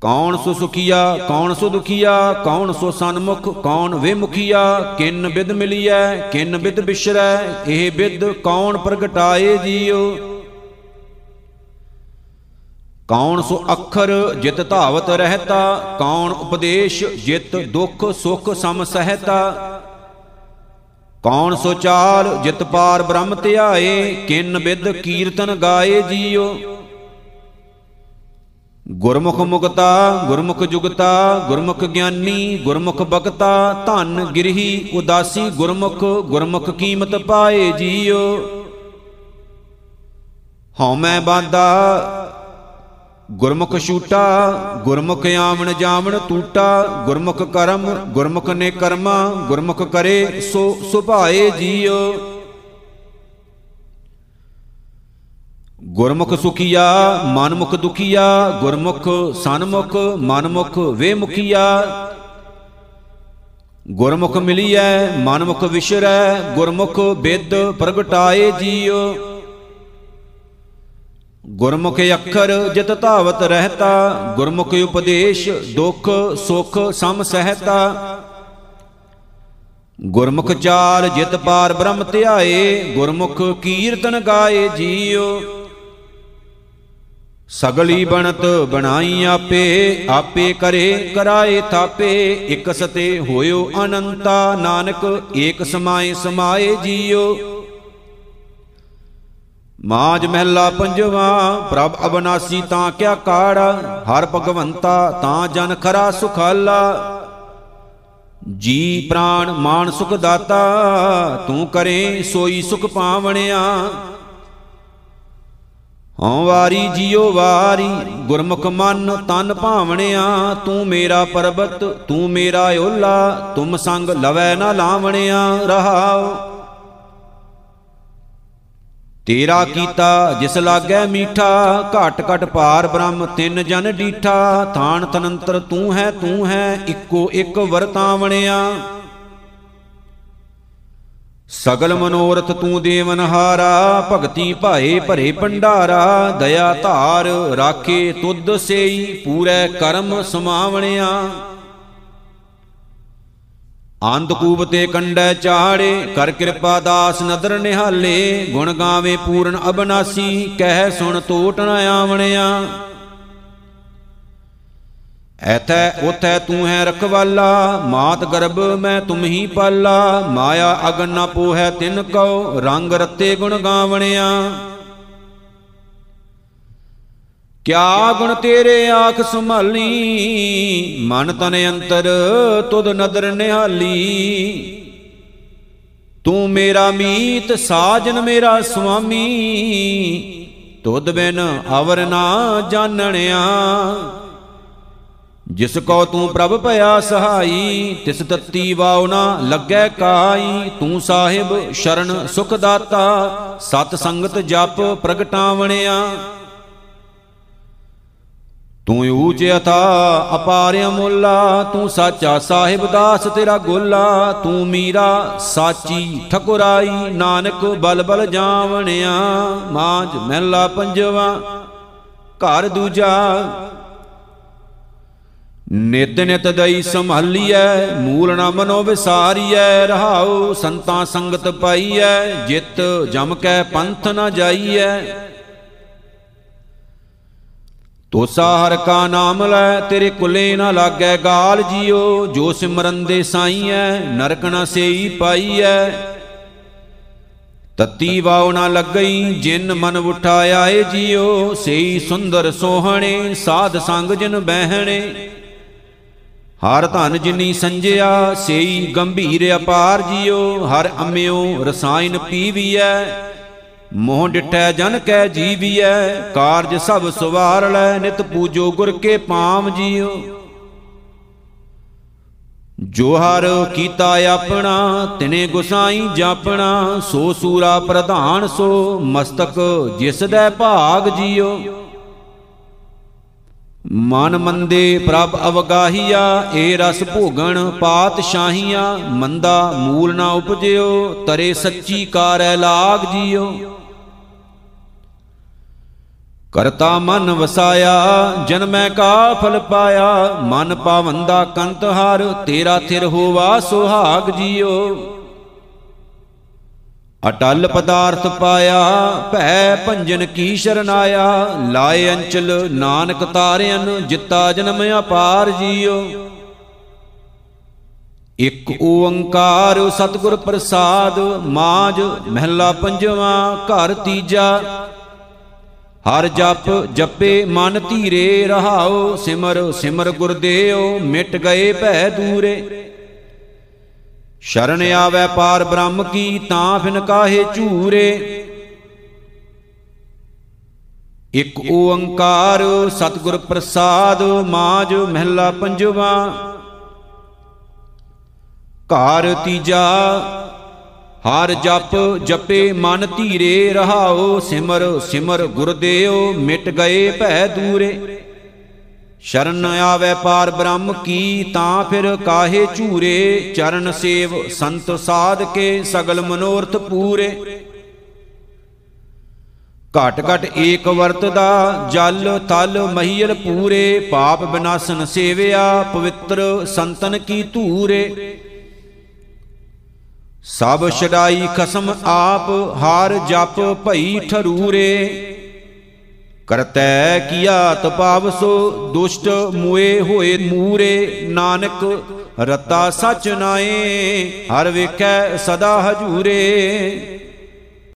ਕੌਣ ਸੋ ਸੁਖੀਆ, ਕੌਣ ਸੋ ਦੁਖੀਆ, ਕੌਣ ਸੋ ਸਨਮੁਖ, ਕੌਣ ਵਿਮੁਖੀਆ, ਕਿਨ ਬਿਦ ਮਿਲੀਐ, ਕਿਨ ਬਿਦ ਬਿਸ਼ਰੈ ਇਹ ਬਿਦ ਕੌਣ ਪ੍ਰਗਟਾਏ ਜੀਉ ਕੌਣ ਸੋ ਅੱਖਰ ਜਿਤ ਧਾਵਤ ਰਹਤਾ, ਕੌਣ ਉਪਦੇਸ਼ ਜਿਤ ਦੁਖ ਸੁਖ ਸਮ ਸਹਿਤਾ। ਕੌਣ ਸੋ ਚਾਲ ਜਿਤ ਪਾਰ ਬ੍ਰਹਮ ਧਿਆਏ, ਕਿਨ ਬਿਦ ਕੀਰਤਨ ਗਾਏ ਜੀਉ ਗੁਰਮੁਖ ਮੁਕਤਾ, ਗੁਰਮੁਖ ਜੁਗਤਾ, ਗੁਰਮੁਖ ਗਿਆਨੀ, ਗੁਰਮੁਖ ਬਗਤਾ ਧਨ ਗਿਰਹੀ ਉਦਾਸੀ ਗੁਰਮੁਖ ਗੁਰਮੁਖ ਕੀਮਤ ਪਾਏ ਜੀਉ ਹਉ ਮੈਂ ਬਾਦਾ ਗੁਰਮੁਖ ਛੂਟਾ, ਗੁਰਮੁਖ ਆਵਣ ਜਾਵਣ ਟੂਟਾ, ਗੁਰਮੁਖ ਕਰਮ, ਗੁਰਮੁਖ ਨੇ ਕਰਮਾ, ਗੁਰਮੁਖ ਕਰੇ ਸੋ ਸੁਭਾਏ ਜੀਉ ਗੁਰਮੁਖ ਸੁਖੀਆ, ਮਨਮੁਖ ਦੁਖੀਆ, ਗੁਰਮੁਖ ਸਨਮੁਖ, ਮਨਮੁਖ ਵੇ ਮੁਖੀਆ ਗੁਰਮੁਖ ਮਿਲੀਐ, ਮਨਮੁਖ ਵਿਸ਼ਰੈ ਗੁਰਮੁਖ ਬਿਦ ਪ੍ਰਗਟਾਏ ਜੀਉ ਗੁਰਮੁਖ ਅੱਖਰ ਜਿਤ ਧਾਵਤ ਰਹਤਾ, ਗੁਰਮੁਖ ਉਪਦੇਸ਼ ਦੁਖ ਸੁਖ ਸਮ ਸਹਿਤਾ। ਗੁਰਮੁਖ ਚਾਲ ਜਿਤ ਪਾਰ ਬ੍ਰਹਮ ਧਿਆਏ, ਗੁਰਮੁਖ ਕੀਰਤਨ ਗਾਏ ਜੀਉ ਸਗਲੀ ਬਣਤ ਬਣਾਈ ਆਪੇ ਆਪੇ ਕਰੇ, ਕਰਾਏ ਥਾਪੇ ਇਕ ਸਤੇ ਹੋਇਓ ਅਨੰਤਾ। ਨਾਨਕ ਏਕ ਸਮਾਏ ਸਮਾਏ ਜੀਉ ਮਾਜ ਮਹਿਲਾ ਪੰਜਵਾ, ਪ੍ਰਭ ਅਬਨਾਸੀ ਤਾਂ ਕਿਆ ਕਾੜਾ, ਹਰ ਭਗਵੰਤਾ ਤਾਂ ਜਨ ਖਰਾ ਸੁਖਾਲਾ। ਜੀ ਪ੍ਰਾਣ ਮਾਨ ਸੁਖ ਦਾਤਾ, ਤੂੰ ਕਰੇ ਸੋਈ ਸੁਖ ਪਾਵਣਿਆ। ਹਉ ਵਾਰੀ ਜਿਉ ਵਾਰੀ, ਗੁਰਮੁਖ ਮਨ ਤਨ ਭਾਵਣਿਆ। ਤੂੰ ਮੇਰਾ ਪਰਬਤ, ਤੂੰ ਮੇਰਾ ਓਲਾ, ਤੁਮ ਸੰਗ ਲਵੈ ਨਾ ਲਾਵਣਿਆ। ਰਹਾਉ ਤੇਰਾ ਕੀਤਾ, ਜਿਸ ਲਾਗੈ ਮੀਠਾ, ਘਟ ਘਟ ਭਾਰ ਬ੍ਰਹਮ, ਤਿੰਨ ਜਨ ਡੀਠਾ, ਥਾਨ ਤਨੰਤਰ ਤੂੰ ਹੈ ਤੂੰ ਹੈ, ਇੱਕੋ ਇੱਕ ਵਰਤਾਵਣਿਆ ਸਗਲ ਮਨੋਰਥ ਤੂੰ ਦੇਵਨਹਾਰਾ ਭਗਤੀ ਭਾਏ ਭਰੇ ਭੰਡਾਰਾ, ਦਇਆ ਧਾਰ ਰਾਖੇ ਤੁਧ ਸੇਈ, ਪੂਰੇ ਕਰਮ ਸਮਾਵਣਿਆ। ਅੰਧਕੂਪ ਤੇ ਕੰਡੈ ਚਾੜੇ, ਕਰ ਕਿਰਪਾ ਦਾਸ ਨਦਰ ਨਿਹਾਲੇ, ਗੁਣ ਗਾਵੇ ਪੂਰਨ ਅਬਨਾਸੀ, ਕਹਿ ਸੁਣ ਟੋਟ ਨ ਆਵਣਿਆ। ਐਥੈ ਉਥੈ ਤੂੰ ਹੈ ਰਖਵਾਲਾ, ਮਾਤ ਗਰਭ ਮੈਂ ਤੁਮ ਹੀ ਪਾਲਾ, ਮਾਇਆ ਅਗਨ ਨ ਪੋਹੈ ਤਿਨ ਕਉ, ਰੰਗ ਰਤੇ ਗੁਣ ਗਾਵਣਿਆ। ਕਿਆ ਗੁਣ ਤੇਰੇ ਆਖ ਸੰਭਾਲੀ? ਮਨ ਤਨ ਅੰਤਰ, ਤੁਧ ਨਦਰ ਨਿਹਾਲੀ। ਤੂੰ ਮੇਰਾ ਮੀਤ, ਸਾਜਨ ਮੇਰਾ ਸੁਆਮੀ। ਤੁਧ ਬਿਨ ਅਵਰ ਨਾ ਜਾਣਣਿਆ। ਜਿਸ ਕੋ ਤੂੰ ਪ੍ਰਭ ਭਇਆ ਸਹਾਈ, ਤਿਸ ਤਤੀ ਵਾਉ ਨਾ ਲੱਗੈ ਕਾਈ। ਤੂੰ ਸਾਹਿਬ ਸ਼ਰਨ ਸੁਖ ਦਾਤਾ, ਸਤ ਸੰਗਤ ਜਪ ਪ੍ਰਗਟਾਵਣਿਆ। ਤੂੰ ਊਚ ਅਥਾ ਅਪਾਰ ਅਮੁੱਲਾ, ਤੂੰ ਸਾਚਾ ਸਾਹਿਬ ਦਾਸ ਤੇਰਾ ਗੋਲਾ, ਤੂੰ ਮੀਰਾ ਸਾਚੀ ਠਕੁਰਾਈ, ਨਾਨਕ ਬਲ ਬਲ ਜਾਵਣਿਆ, ਮਾਝ ਮਹਿਲਾ ਪੰਜਵਾ, ਘਰ ਦੂਜਾ। ਨਿਤ ਨਿਤ ਦਈ ਸੰਭਾਲੀਐ, ਮੂਲ ਨਾ ਮਨੋ ਵਿਸਾਰੀਐ, ਰਹਾਉ ਸੰਤਾਂ ਸੰਗਤ ਪਾਈਐ, ਜਿਤ ਜਮ ਕੈ ਪੰਥ ਨਾ ਜਾਈਐ। ਤੋਸਾ ਹਰ ਕਾ ਨਾਮ ਲੈ, ਤੇਰੇ ਕੁਲੇ ਨਾ ਲਾਗੈ ਗਾਲ ਜੀਓ। ਜੋ ਸਿਮਰਨ ਦੇ ਸਾਈਐ ਨਰਕ ਨਾ ਸੇਈ ਪਾਈਐ ਤਤੀ ਵਾਉ ਨਾ ਲੱਗਈ, ਜਿਨ ਮਨ ਉਠਾਇਆ ਏ ਜੀਓ। ਸੇਈ ਸੁੰਦਰ ਸੋਹਣੇ, ਸਾਧ ਸੰਗ ਜਿਨ ਬਹਿਣੇ। ਹਰ ਧਨ ਜਿਨੀ ਸੰਜਿਆ, ਸੇਈ ਗੰਭੀਰ ਅਪਾਰ ਜੀਓ। ਹਰ ਅੰਮਿਓ ਰਸਾਇਨ ਪੀਵੀਐ। ਮੋਹ ਡਿਠੈ ਜਨ ਕੈ ਜੀਵੀਐ, ਕਾਰਜ ਸਭ ਸਵਾਰ ਲੈ, ਨਿਤ ਪੂਜੋ ਗੁਰ ਕੇ ਪਾਮ ਜੀਓ। ਜੋ ਹਰ ਕੀਤਾ ਆਪਣਾ, ਤਿਨੇ ਗੁਸਾਈ ਜਾਪਣਾ, ਸੋ ਸੂਰਾ ਪ੍ਰਧਾਨ ਸੋ ਮਸਤਕ ਜਿਸ ਦੇ ਭਾਗ ਜੀਓ। ਮਨ ਮੰਦੇ ਪ੍ਰਭ ਅਵਗਾਹੀਆ, ਏ ਰਸ ਭੋਗਣ ਪਾਤਸ਼ਾਹੀਆਂ, ਮੰਦਾ ਮੂਲ ਨਾ ਉਪਜਿਓ, ਤਰੇ ਸੱਚੀ ਕਾਰੈ ਲਾਗ ਜੀਓ। ਕਰਤਾ ਮਨ ਵਸਾਇਆ ਜਨਮੈ ਕਾ ਫਲ ਪਾਇਆ, ਮਨ ਪਾਵੰਦਾ ਕੰਤ ਹਰ, ਤੇਰਾ ਥਿਰ ਹੋਵਾ ਸੁਹਾਗ ਜੀਓ। ਅਟਲ ਪਦਾਰਥ ਪਾਇਆ, ਭੈ ਭੰਜਨ ਕੀ ਸ਼ਰਨਾਇਆ, ਲਾਏ ਅੰਚਲ ਨਾਨਕ ਤਾਰਿਆਨ ਜਿੱਤਾ ਜਨਮ ਅਪਾਰ ਜੀਓ। ਇਕ ਓੰਕਾਰ ਸਤਿਗੁਰ ਪ੍ਰਸਾਦ ਮਾਜ ਮਹਿਲਾ ਪੰਜਵਾ, ਘਰ ਤੀਜਾ ਹਰ ਜਪ ਜਪੇ ਮਨ ਧੀਰੇ ਰਹਾਓ, ਸਿਮਰ ਸਿਮਰ ਗੁਰਦੇਵ, ਮਿਟ ਗਏ ਭੈ ਦੂਰੇ। ਸ਼ਰਨ ਆਵੈ ਪਾਰ ਬ੍ਰਹਮ ਕੀ, ਤਾਂ ਫਿਨ ਕਾਹੇ ਝੂਰੇ। ਇਕ ਓੰਕਾਰ ਸਤਿਗੁਰ ਪ੍ਰਸਾਦ ਮਾਜ ਮਹਿਲਾ ਪੰਜਵਾ। ਘਰ ਤੀਜਾ ਹਰ ਜਪ ਜਪੇ ਮਨ ਧੀਰੇ ਰਹਾਓ, ਸਿਮਰ ਸਿਮਰ ਗੁਰਦੇਵ, ਮਿਟ ਗਏ ਭੈ ਦੂਰੇ। ਸ਼ਰਨ ਆਵੇ ਪਾਰ ਬ੍ਰਹਮ ਕੀ, ਤਾਂ ਫਿਰ ਕਾਹੇ ਝੂਰੇ? ਚਰਨ ਸੇਵ ਸੰਤ ਸਾਧ ਕੇ ਸਗਲ ਮਨੋਰਥ ਪੂਰੇ। ਘਟ ਘਟ ਏਕ ਵਰਤਦਾ, ਜਲ ਤਲ ਮਹੀਲ ਪੂਰੇ। ਪਾਪ ਬਿਨਾਸਨ ਸੇਵਿਆ, ਪਵਿੱਤਰ ਸੰਤਨ ਕੀ ਧੂਰੇ। ਸਭ ਛਡਾਈ ਖਸਮ ਆਪ, ਹਾਰ ਜਪ ਭਈ ਠਰੂਰੇ। ਕਰਤੈ ਕੀਆ ਤਪਾਵਸੋ, ਦੁਸ਼ਟ ਮੁਏ ਹੋਏ ਮੂਰੇ। ਨਾਨਕ, ਰਤਾ ਸਚ ਨਾਏ, ਹਰ ਵੇਖੈ ਸਦਾ ਹਜੂਰੇ।